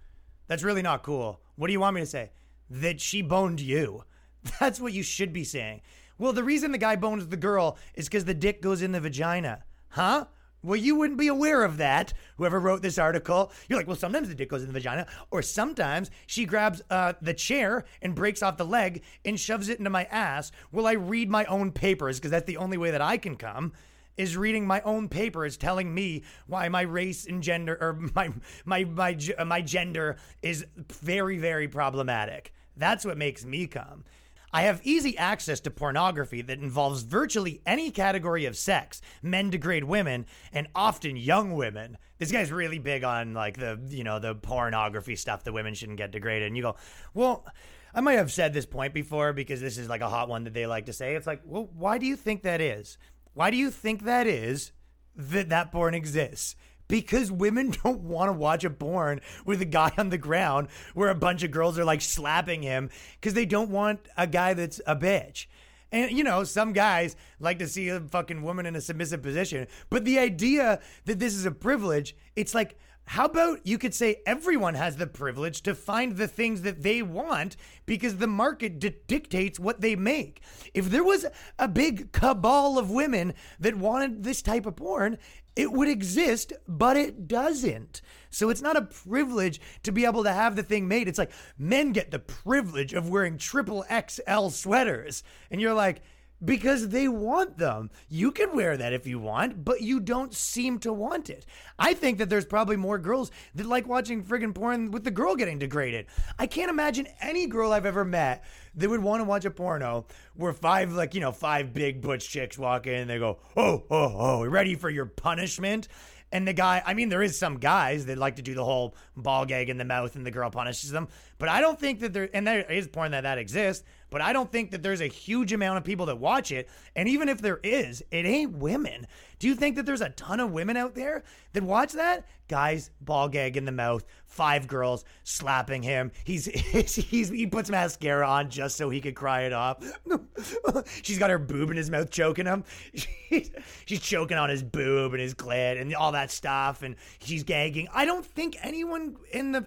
That's really not cool. What do you want me to say? That she boned you. That's what you should be saying. Well, the reason the guy bones the girl is because the dick goes in the vagina. Huh? Well, you wouldn't be aware of that. Whoever wrote this article, you're like, well, sometimes the dick goes in the vagina, or sometimes she grabs uh, the chair and breaks off the leg and shoves it into my ass. Will I read my own papers? Because that's the only way that I can come is reading my own paper is telling me why my race and gender or my my my uh, my gender is very very problematic. That's what makes me come. I have easy access to pornography that involves virtually any category of sex. Men degrade women, and often young women. This guy's really big on like the you know the pornography stuff that women shouldn't get degraded. And you go, well, I might have said this point before because this is like a hot one that they like to say. It's like, well, why do you think that is? Why do you think that is that that porn exists? Because women don't want to watch a porn with a guy on the ground where a bunch of girls are like slapping him because they don't want a guy that's a bitch. And you know, some guys like to see a fucking woman in a submissive position. But the idea that this is a privilege, it's like how about you could say everyone has the privilege to find the things that they want because the market di- dictates what they make? If there was a big cabal of women that wanted this type of porn, it would exist, but it doesn't. So it's not a privilege to be able to have the thing made. It's like men get the privilege of wearing triple XL sweaters. And you're like, because they want them. You can wear that if you want, but you don't seem to want it. I think that there's probably more girls that like watching friggin' porn with the girl getting degraded. I can't imagine any girl I've ever met that would want to watch a porno where five, like, you know, five big butch chicks walk in and they go, oh, oh, oh, ready for your punishment? And the guy, I mean, there is some guys that like to do the whole ball gag in the mouth and the girl punishes them. But I don't think that there, and there is porn that that exists, but I don't think that there's a huge amount of people that watch it. And even if there is, it ain't women. Do you think that there's a ton of women out there that watch that? Guys, ball gag in the mouth, five girls slapping him. He's, he's he puts mascara on just so he could cry it off. she's got her boob in his mouth choking him. She's, she's choking on his boob and his clit and all that stuff, and she's gagging. I don't think anyone in the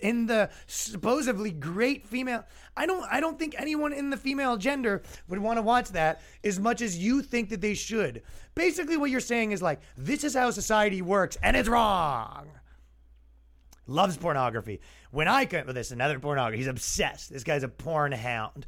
in the supposedly great female. I don't I don't think anyone in the female gender would want to watch that as much as you think that they should. Basically, what you're saying is like this is how society works, and it's wrong loves pornography. When I come with this, another pornography, he's obsessed. This guy's a porn hound.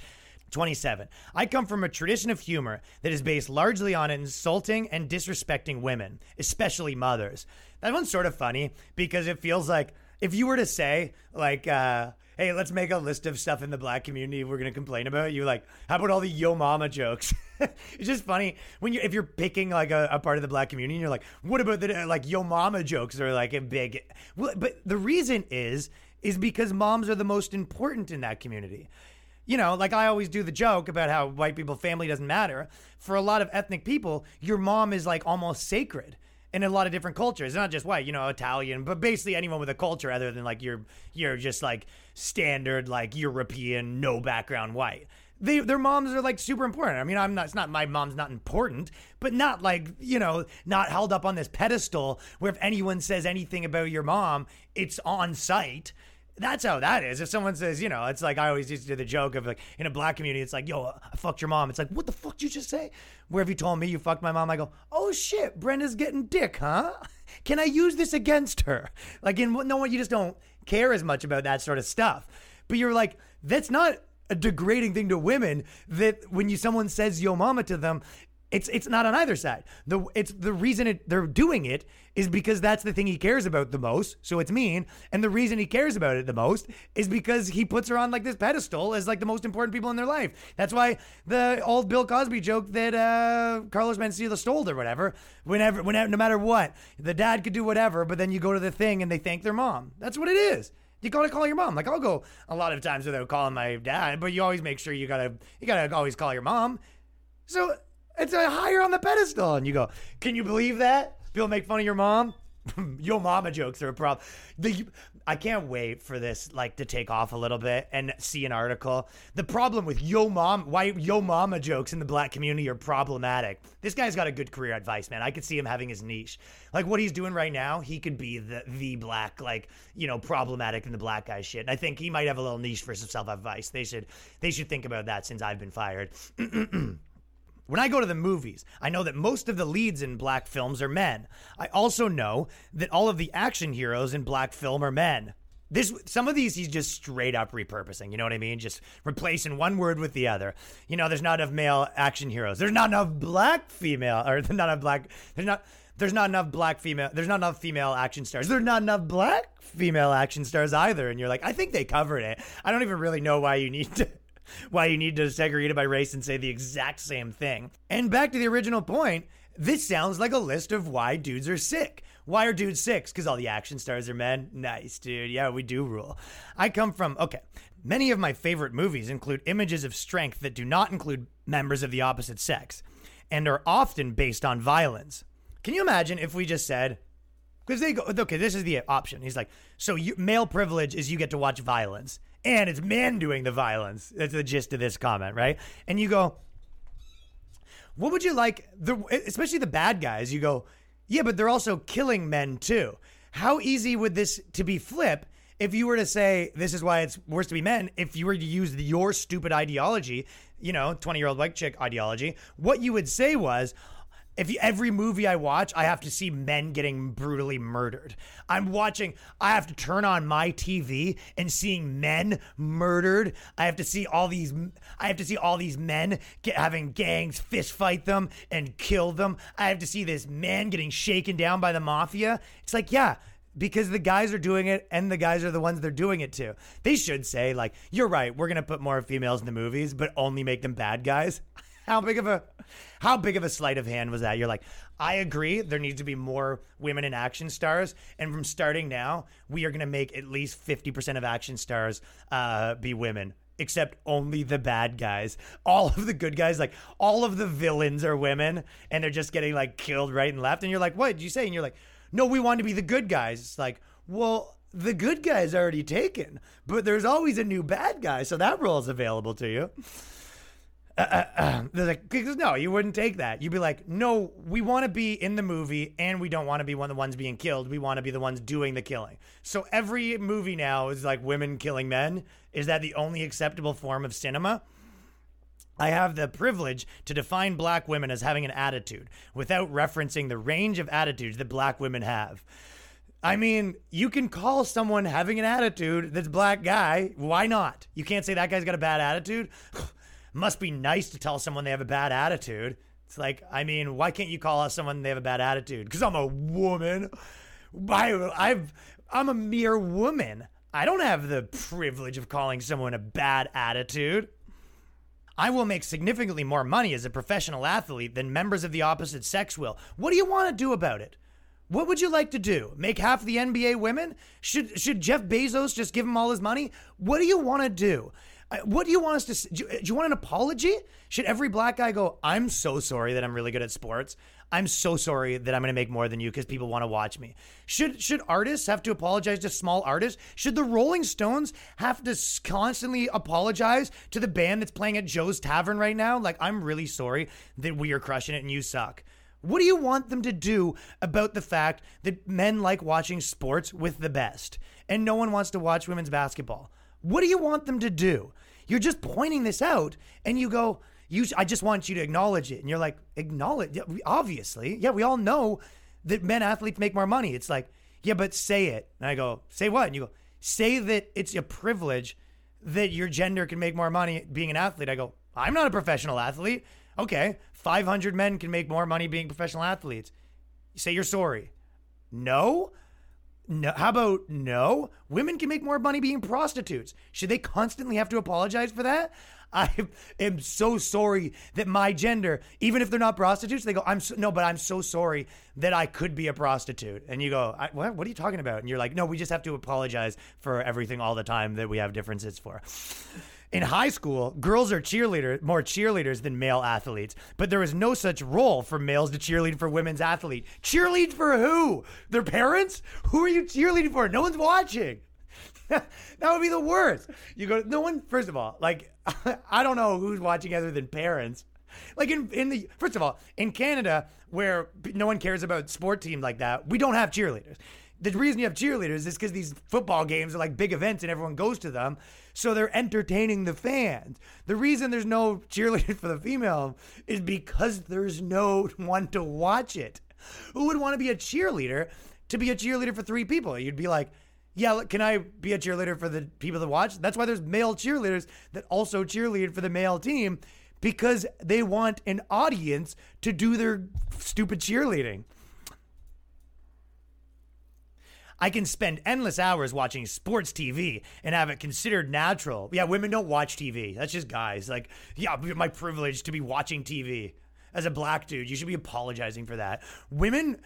27. I come from a tradition of humor that is based largely on insulting and disrespecting women, especially mothers. That one's sort of funny because it feels like if you were to say, like, uh, hey, let's make a list of stuff in the black community we're to complain about, you like, how about all the yo mama jokes? it's just funny when you if you're picking like a, a, part of the black community and you're like, what about the like yo mama jokes are like a big well, but the reason is is because moms are the most important in that community. You know, like I always do the joke about how white people family doesn't matter. For a lot of ethnic people, your mom is like almost sacred in a lot of different cultures. not just white, you know, Italian, but basically anyone with a culture other than like you're you're just like standard like European, no background white they their moms are like super important. I mean, I'm not. It's not my mom's not important, but not like you know, not held up on this pedestal where if anyone says anything about your mom, it's on site. That's how that is. If someone says, you know, it's like I always used to do the joke of like in a black community, it's like, yo, I fucked your mom. It's like, what the fuck did you just say? Where have you told me you fucked my mom, I go, oh shit, Brenda's getting dick, huh? Can I use this against her? Like in no one, you just don't care as much about that sort of stuff. But you're like, that's not a degrading thing to women that when you someone says yo mama to them it's it's not on either side. The it's the reason it, they're doing it is because that's the thing he cares about the most. So it's mean, and the reason he cares about it the most is because he puts her on like this pedestal as like the most important people in their life. That's why the old Bill Cosby joke that uh, Carlos Mencia stole or whatever. Whenever, whenever, no matter what, the dad could do whatever, but then you go to the thing and they thank their mom. That's what it is. You gotta call your mom. Like I'll go a lot of times without calling my dad, but you always make sure you gotta you gotta always call your mom. So it's higher on the pedestal, and you go, can you believe that? People make fun of your mom. yo mama jokes are a problem. The, I can't wait for this like to take off a little bit and see an article. The problem with yo mom, why yo mama jokes in the black community are problematic. This guy's got a good career advice, man. I could see him having his niche. Like what he's doing right now, he could be the the black like you know problematic in the black guy shit. And I think he might have a little niche for some self advice. They should they should think about that since I've been fired. When I go to the movies, I know that most of the leads in black films are men. I also know that all of the action heroes in black film are men. This some of these he's just straight up repurposing. You know what I mean? Just replacing one word with the other. You know, there's not enough male action heroes. There's not enough black female, or not enough black. There's not. There's not enough black female. There's not enough female action stars. There's not enough black female action stars either. And you're like, I think they covered it. I don't even really know why you need to why you need to segregate it by race and say the exact same thing. And back to the original point, this sounds like a list of why dudes are sick. Why are dudes sick? Because all the action stars are men. Nice, dude. Yeah, we do rule. I come from, okay, many of my favorite movies include images of strength that do not include members of the opposite sex and are often based on violence. Can you imagine if we just said, because they go, okay, this is the option. He's like, so you, male privilege is you get to watch violence and it's men doing the violence. That's the gist of this comment, right? And you go, what would you like? The especially the bad guys. You go, yeah, but they're also killing men too. How easy would this to be flip if you were to say this is why it's worse to be men? If you were to use your stupid ideology, you know, twenty year old white chick ideology, what you would say was, if every movie I watch, I have to see men getting brutally murdered. I'm watching, I have to turn on my TV and seeing men murdered. I have to see all these, I have to see all these men get, having gangs fist fight them and kill them. I have to see this man getting shaken down by the mafia. It's like, yeah, because the guys are doing it and the guys are the ones they're doing it to. They should say, like, you're right, we're going to put more females in the movies, but only make them bad guys. How big of a how big of a sleight of hand was that? You're like, I agree, there needs to be more women in action stars, and from starting now, we are going to make at least 50% of action stars uh, be women. Except only the bad guys. All of the good guys, like all of the villains are women, and they're just getting like killed right and left. And you're like, what did you say? And you're like, no, we want to be the good guys. It's like, well, the good guy's already taken, but there's always a new bad guy, so that role is available to you. Uh, uh, they're like, no, you wouldn't take that. You'd be like, no, we want to be in the movie and we don't want to be one of the ones being killed. We want to be the ones doing the killing. So every movie now is like women killing men. Is that the only acceptable form of cinema? I have the privilege to define black women as having an attitude without referencing the range of attitudes that black women have. I mean, you can call someone having an attitude that's black guy. Why not? You can't say that guy's got a bad attitude. Must be nice to tell someone they have a bad attitude. It's like, I mean, why can't you call us someone they have a bad attitude? Because I'm a woman. I, I've, I'm a mere woman. I don't have the privilege of calling someone a bad attitude. I will make significantly more money as a professional athlete than members of the opposite sex will. What do you want to do about it? What would you like to do? Make half the NBA women? Should should Jeff Bezos just give him all his money? What do you want to do? What do you want us to? Do do you want an apology? Should every black guy go? I'm so sorry that I'm really good at sports. I'm so sorry that I'm going to make more than you because people want to watch me. Should should artists have to apologize to small artists? Should the Rolling Stones have to constantly apologize to the band that's playing at Joe's Tavern right now? Like, I'm really sorry that we are crushing it and you suck. What do you want them to do about the fact that men like watching sports with the best and no one wants to watch women's basketball? What do you want them to do? You're just pointing this out and you go, you, I just want you to acknowledge it. And you're like, acknowledge, obviously. Yeah, we all know that men athletes make more money. It's like, yeah, but say it. And I go, say what? And you go, say that it's a privilege that your gender can make more money being an athlete. I go, I'm not a professional athlete. Okay, 500 men can make more money being professional athletes. You say you're sorry. No, no, how about no? Women can make more money being prostitutes. Should they constantly have to apologize for that? I am so sorry that my gender, even if they're not prostitutes, they go, I'm so, no, but I'm so sorry that I could be a prostitute. And you go, what? What are you talking about? And you're like, no, we just have to apologize for everything all the time that we have differences for. In high school, girls are cheerleader more cheerleaders than male athletes, but there was no such role for males to cheerlead for women's athlete. Cheerlead for who? Their parents? Who are you cheerleading for? No one's watching. that would be the worst. You go, no one. First of all, like I don't know who's watching other than parents. Like in in the first of all, in Canada, where no one cares about sport teams like that, we don't have cheerleaders. The reason you have cheerleaders is because these football games are like big events and everyone goes to them. So they're entertaining the fans. The reason there's no cheerleader for the female is because there's no one to watch it. Who would want to be a cheerleader to be a cheerleader for three people? You'd be like, yeah, can I be a cheerleader for the people that watch? That's why there's male cheerleaders that also cheerlead for the male team because they want an audience to do their stupid cheerleading. I can spend endless hours watching sports TV and have it considered natural. Yeah, women don't watch TV. That's just guys. Like, yeah, my privilege to be watching TV. As a black dude, you should be apologizing for that. Women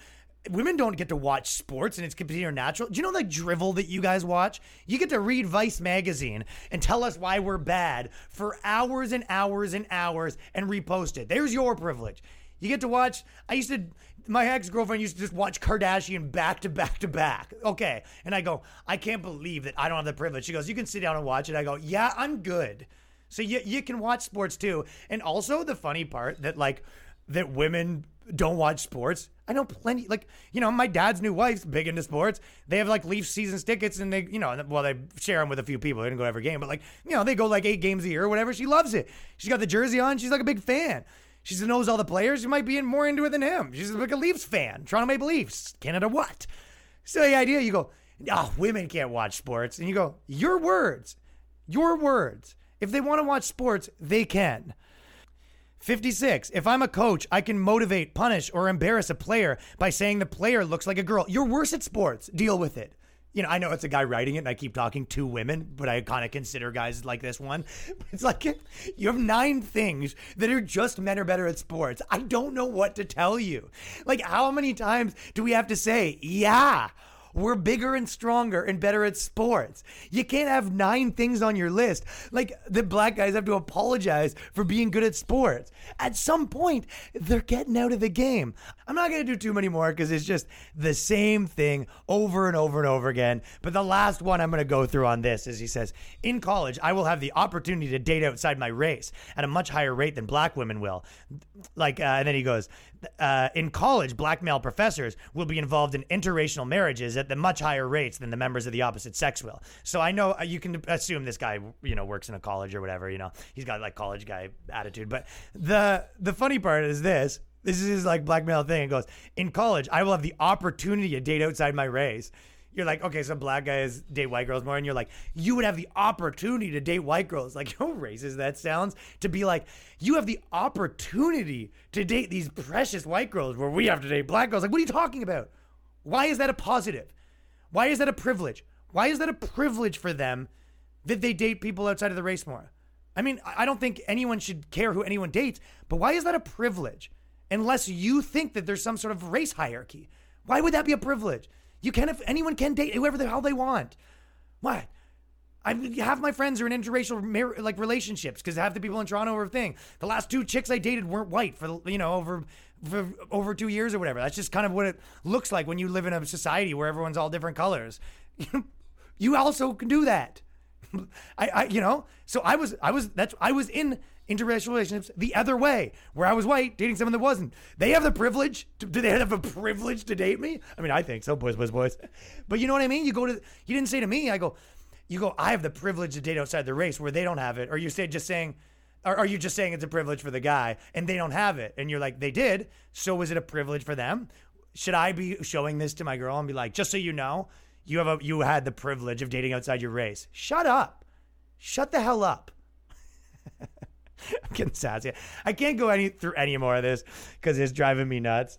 women don't get to watch sports and it's considered natural. Do you know the drivel that you guys watch? You get to read Vice magazine and tell us why we're bad for hours and hours and hours and repost it. There's your privilege. You get to watch. I used to my ex girlfriend used to just watch Kardashian back to back to back. Okay. And I go, I can't believe that I don't have the privilege. She goes, You can sit down and watch it. I go, Yeah, I'm good. So you, you can watch sports too. And also the funny part that like that women don't watch sports. I know plenty, like, you know, my dad's new wife's big into sports. They have like Leafs season tickets and they, you know, well, they share them with a few people. They didn't go every game, but like, you know, they go like eight games a year or whatever. She loves it. She's got the jersey on. She's like a big fan. She knows all the players. You might be more into it than him. She's like a Leafs fan. Toronto Maple Leafs. Canada what? The idea, you go, oh, women can't watch sports. And you go, your words, your words. If they want to watch sports, they can. 56. If I'm a coach, I can motivate, punish, or embarrass a player by saying the player looks like a girl. You're worse at sports. Deal with it you know, I know it's a guy writing it and I keep talking to women, but I kind of consider guys like this one. It's like you have nine things that are just men are better at sports. I don't know what to tell you. Like, how many times do we have to say, yeah? We're bigger and stronger and better at sports. You can't have nine things on your list. Like the black guys have to apologize for being good at sports. At some point, they're getting out of the game. I'm not going to do too many more because it's just the same thing over and over and over again. But the last one I'm going to go through on this is he says, In college, I will have the opportunity to date outside my race at a much higher rate than black women will. Like, uh, and then he goes, uh, in college, black male professors will be involved in interracial marriages at the much higher rates than the members of the opposite sex will. So I know uh, you can assume this guy, you know, works in a college or whatever. You know, he's got like college guy attitude. But the the funny part is this: this is his like black male thing. It goes in college, I will have the opportunity to date outside my race you're like, okay, so black guys date white girls more, and you're like, you would have the opportunity to date white girls. Like, how racist that sounds to be like, you have the opportunity to date these precious white girls where we have to date black girls. Like, what are you talking about? Why is that a positive? Why is that a privilege? Why is that a privilege for them that they date people outside of the race more? I mean, I don't think anyone should care who anyone dates, but why is that a privilege? Unless you think that there's some sort of race hierarchy. Why would that be a privilege? You can if anyone can date whoever the hell they want. What? I half my friends are in interracial mar- like relationships because half the people in Toronto are a thing. The last two chicks I dated weren't white for you know over for over two years or whatever. That's just kind of what it looks like when you live in a society where everyone's all different colors. you also can do that. I, I you know so I was I was that's I was in interracial relationships the other way, where I was white dating someone that wasn't. They have the privilege. To, do they have a privilege to date me? I mean, I think so, boys, boys, boys. But you know what I mean? You go to, you didn't say to me, I go, you go, I have the privilege to date outside the race where they don't have it. Or you say just saying, or are you just saying it's a privilege for the guy and they don't have it? And you're like, they did. So is it a privilege for them? Should I be showing this to my girl and be like, just so you know, you have a, you had the privilege of dating outside your race. Shut up. Shut the hell up. I'm getting sassy. I can't go any through any more of this because it's driving me nuts.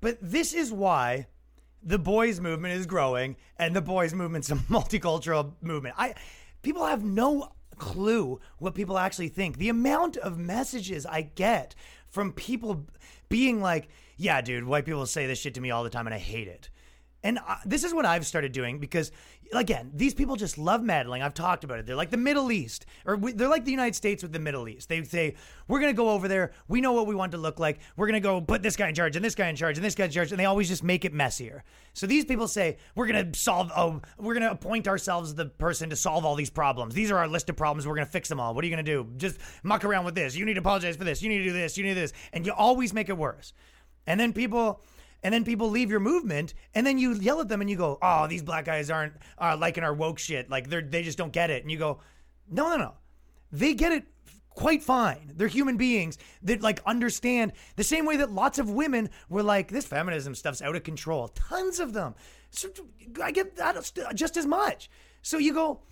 But this is why the boys movement is growing and the boys movement's a multicultural movement. I people have no clue what people actually think. The amount of messages I get from people being like, "Yeah, dude, white people say this shit to me all the time and I hate it." And uh, this is what I've started doing because, again, these people just love meddling. I've talked about it. They're like the Middle East, or we, they're like the United States with the Middle East. They say, we're going to go over there. We know what we want to look like. We're going to go put this guy in charge and this guy in charge and this guy in charge. And they always just make it messier. So these people say, we're going to solve, oh, we're going to appoint ourselves the person to solve all these problems. These are our list of problems. We're going to fix them all. What are you going to do? Just muck around with this. You need to apologize for this. You need to do this. You need to do this. And you always make it worse. And then people and then people leave your movement, and then you yell at them and you go, "Oh, these black guys aren't uh, liking our woke shit. Like they they just don't get it." And you go, "No, no, no, they get it." Quite fine. They're human beings that like understand the same way that lots of women were like, this feminism stuff's out of control. Tons of them. So I get that just as much. So you go,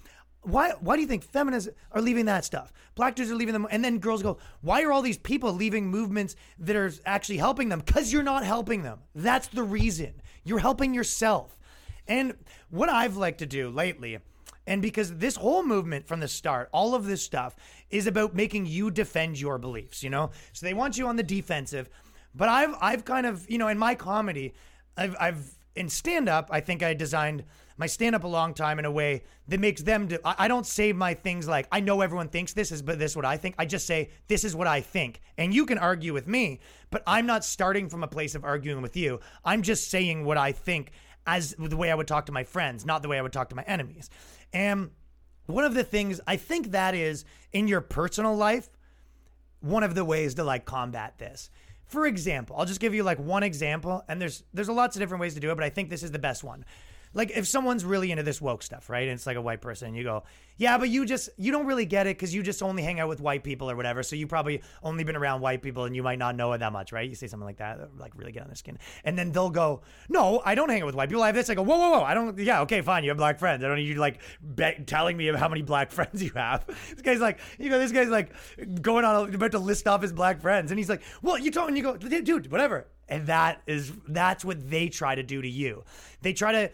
why why do you think feminists are leaving that stuff? Black dudes are leaving them, and then girls go, why are all these people leaving movements that are actually helping them? Because you're not helping them. That's the reason. You're helping yourself. And what I've liked to do lately, and because this whole movement from the start, all of this stuff is about making you defend your beliefs, you know? So they want you on the defensive. But I've I've kind of, you know, in my comedy, I've I've in stand up, I think I designed my stand up a long time in a way that makes them do, I, I don't say my things like I know everyone thinks this is but this is what I think. I just say this is what I think. And you can argue with me, but I'm not starting from a place of arguing with you. I'm just saying what I think as the way I would talk to my friends, not the way I would talk to my enemies. And one of the things I think that is in your personal life, one of the ways to like combat this. For example, I'll just give you like one example, and there's there's lots of different ways to do it, but I think this is the best one like if someone's really into this woke stuff, right? And it's like a white person, you go, yeah, but you just you don't really get it because you just only hang out with white people or whatever. So you probably only been around white people and you might not know it that much, right? You say something like that, like really get on their skin, and then they'll go, no, I don't hang out with white people. I have this. I go, whoa, whoa, whoa, I don't. Yeah, okay, fine. You have black friends. I don't need you like be- telling me how many black friends you have. This guy's like, you know, this guy's like going on about to list off his black friends, and he's like, well, you told, and you go, dude, whatever. And that is that's what they try to do to you. They try to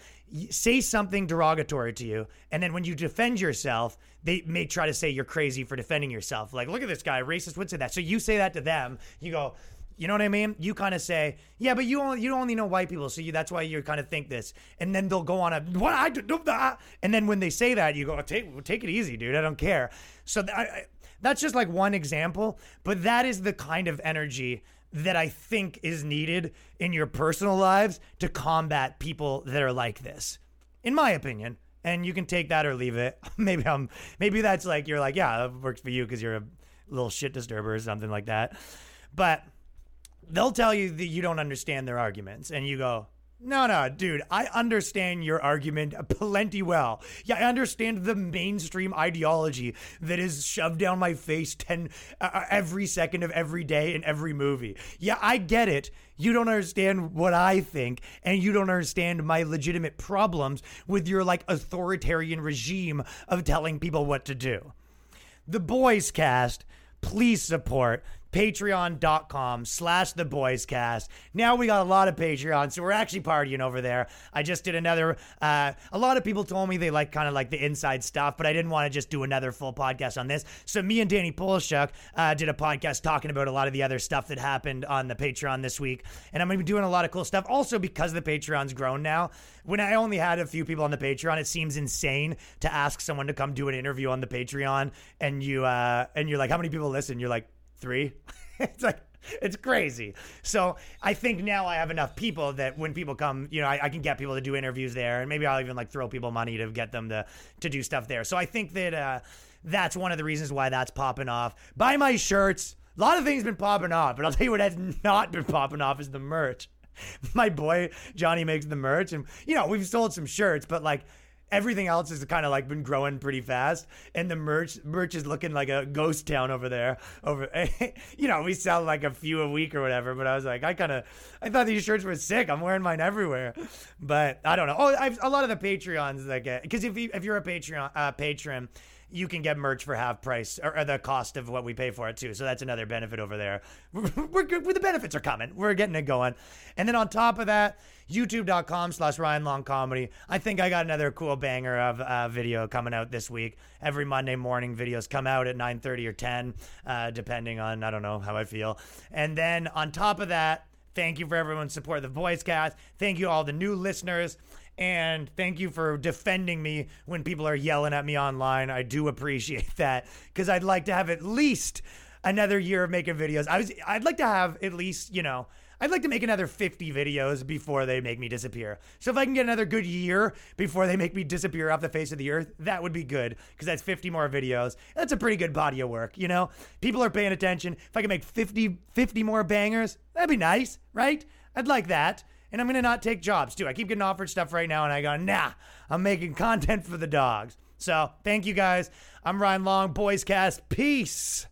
say something derogatory to you, and then when you defend yourself, they may try to say you're crazy for defending yourself. Like, look at this guy, racist would say that. So you say that to them. You go, you know what I mean? You kind of say, yeah, but you only you only know white people, so you, that's why you kind of think this. And then they'll go on a what I do that, ah. and then when they say that, you go, take take it easy, dude. I don't care. So th- I, that's just like one example, but that is the kind of energy that I think is needed in your personal lives to combat people that are like this, in my opinion. And you can take that or leave it. maybe I'm, maybe that's like you're like, yeah, that works for you because you're a little shit disturber or something like that. But they'll tell you that you don't understand their arguments, and you go, no, no, dude, I understand your argument plenty well. Yeah, I understand the mainstream ideology that is shoved down my face 10 uh, uh, every second of every day in every movie. Yeah, I get it. You don't understand what I think, and you don't understand my legitimate problems with your like authoritarian regime of telling people what to do. The Boys Cast, please support patreon.com slash the boys cast. Now we got a lot of patreon so we're actually partying over there. I just did another uh, a lot of people told me they like kind of like the inside stuff but i didn't want to just do another full podcast on this. So me and danny Polishchuk uh, did a podcast talking about a lot of the other stuff that happened on the patreon this week and i'm going to be doing a lot of cool stuff. Also because the patreon's grown now when i only had a few people on the patreon it seems insane to ask someone to come do an interview on the patreon and you uh, and you're like how many people listen? You're like three. it's like it's crazy. So I think now I have enough people that when people come, you know, I, I, can get people to do interviews there, and maybe I'll even like throw people money to get them to to do stuff there. So I think that uh, that's one of the reasons why that's popping off. Buy my shirts. A lot of things been popping off, but I'll tell you what has not been popping off is the merch. My boy Johnny makes the merch, and you know we've sold some shirts, but like everything else has kind of like been growing pretty fast and the merch merch is looking like a ghost town over there over you know we sell like a few a week or whatever but i was like i kind of i thought these shirts were sick i'm wearing mine everywhere but i don't know oh I've, a lot of the patreons that get because if, you, if you're a patreon uh, patron you can get merch for half price or, or, the cost of what we pay for it too. So that's another benefit over there. We're, we're good. The benefits are coming. We're getting it going. And then on top of that, youtube.com slash Ryan Long Comedy. I think I got another cool banger of uh, video coming out this week. Every Monday morning videos come out at 9.30 or 10, uh, depending on, I don't know, how I feel. And then on top of that, thank you for everyone's support of the Boys Cast. Thank you all the new listeners. And thank you for defending me when people are yelling at me online. I do appreciate that because I'd like to have at least another year of making videos. I was I'd like to have at least, you know, I'd like to make another 50 videos before they make me disappear. So if I can get another good year before they make me disappear off the face of the earth, that would be good because that's 50 more videos. That's a pretty good body of work, you know? People are paying attention. If I can make 50 50 more bangers, that'd be nice, right? I'd like that. And I'm gonna not take jobs too. I keep getting offered stuff right now, and I go, nah, I'm making content for the dogs. So thank you guys. I'm Ryan Long, Boys Cast. Peace.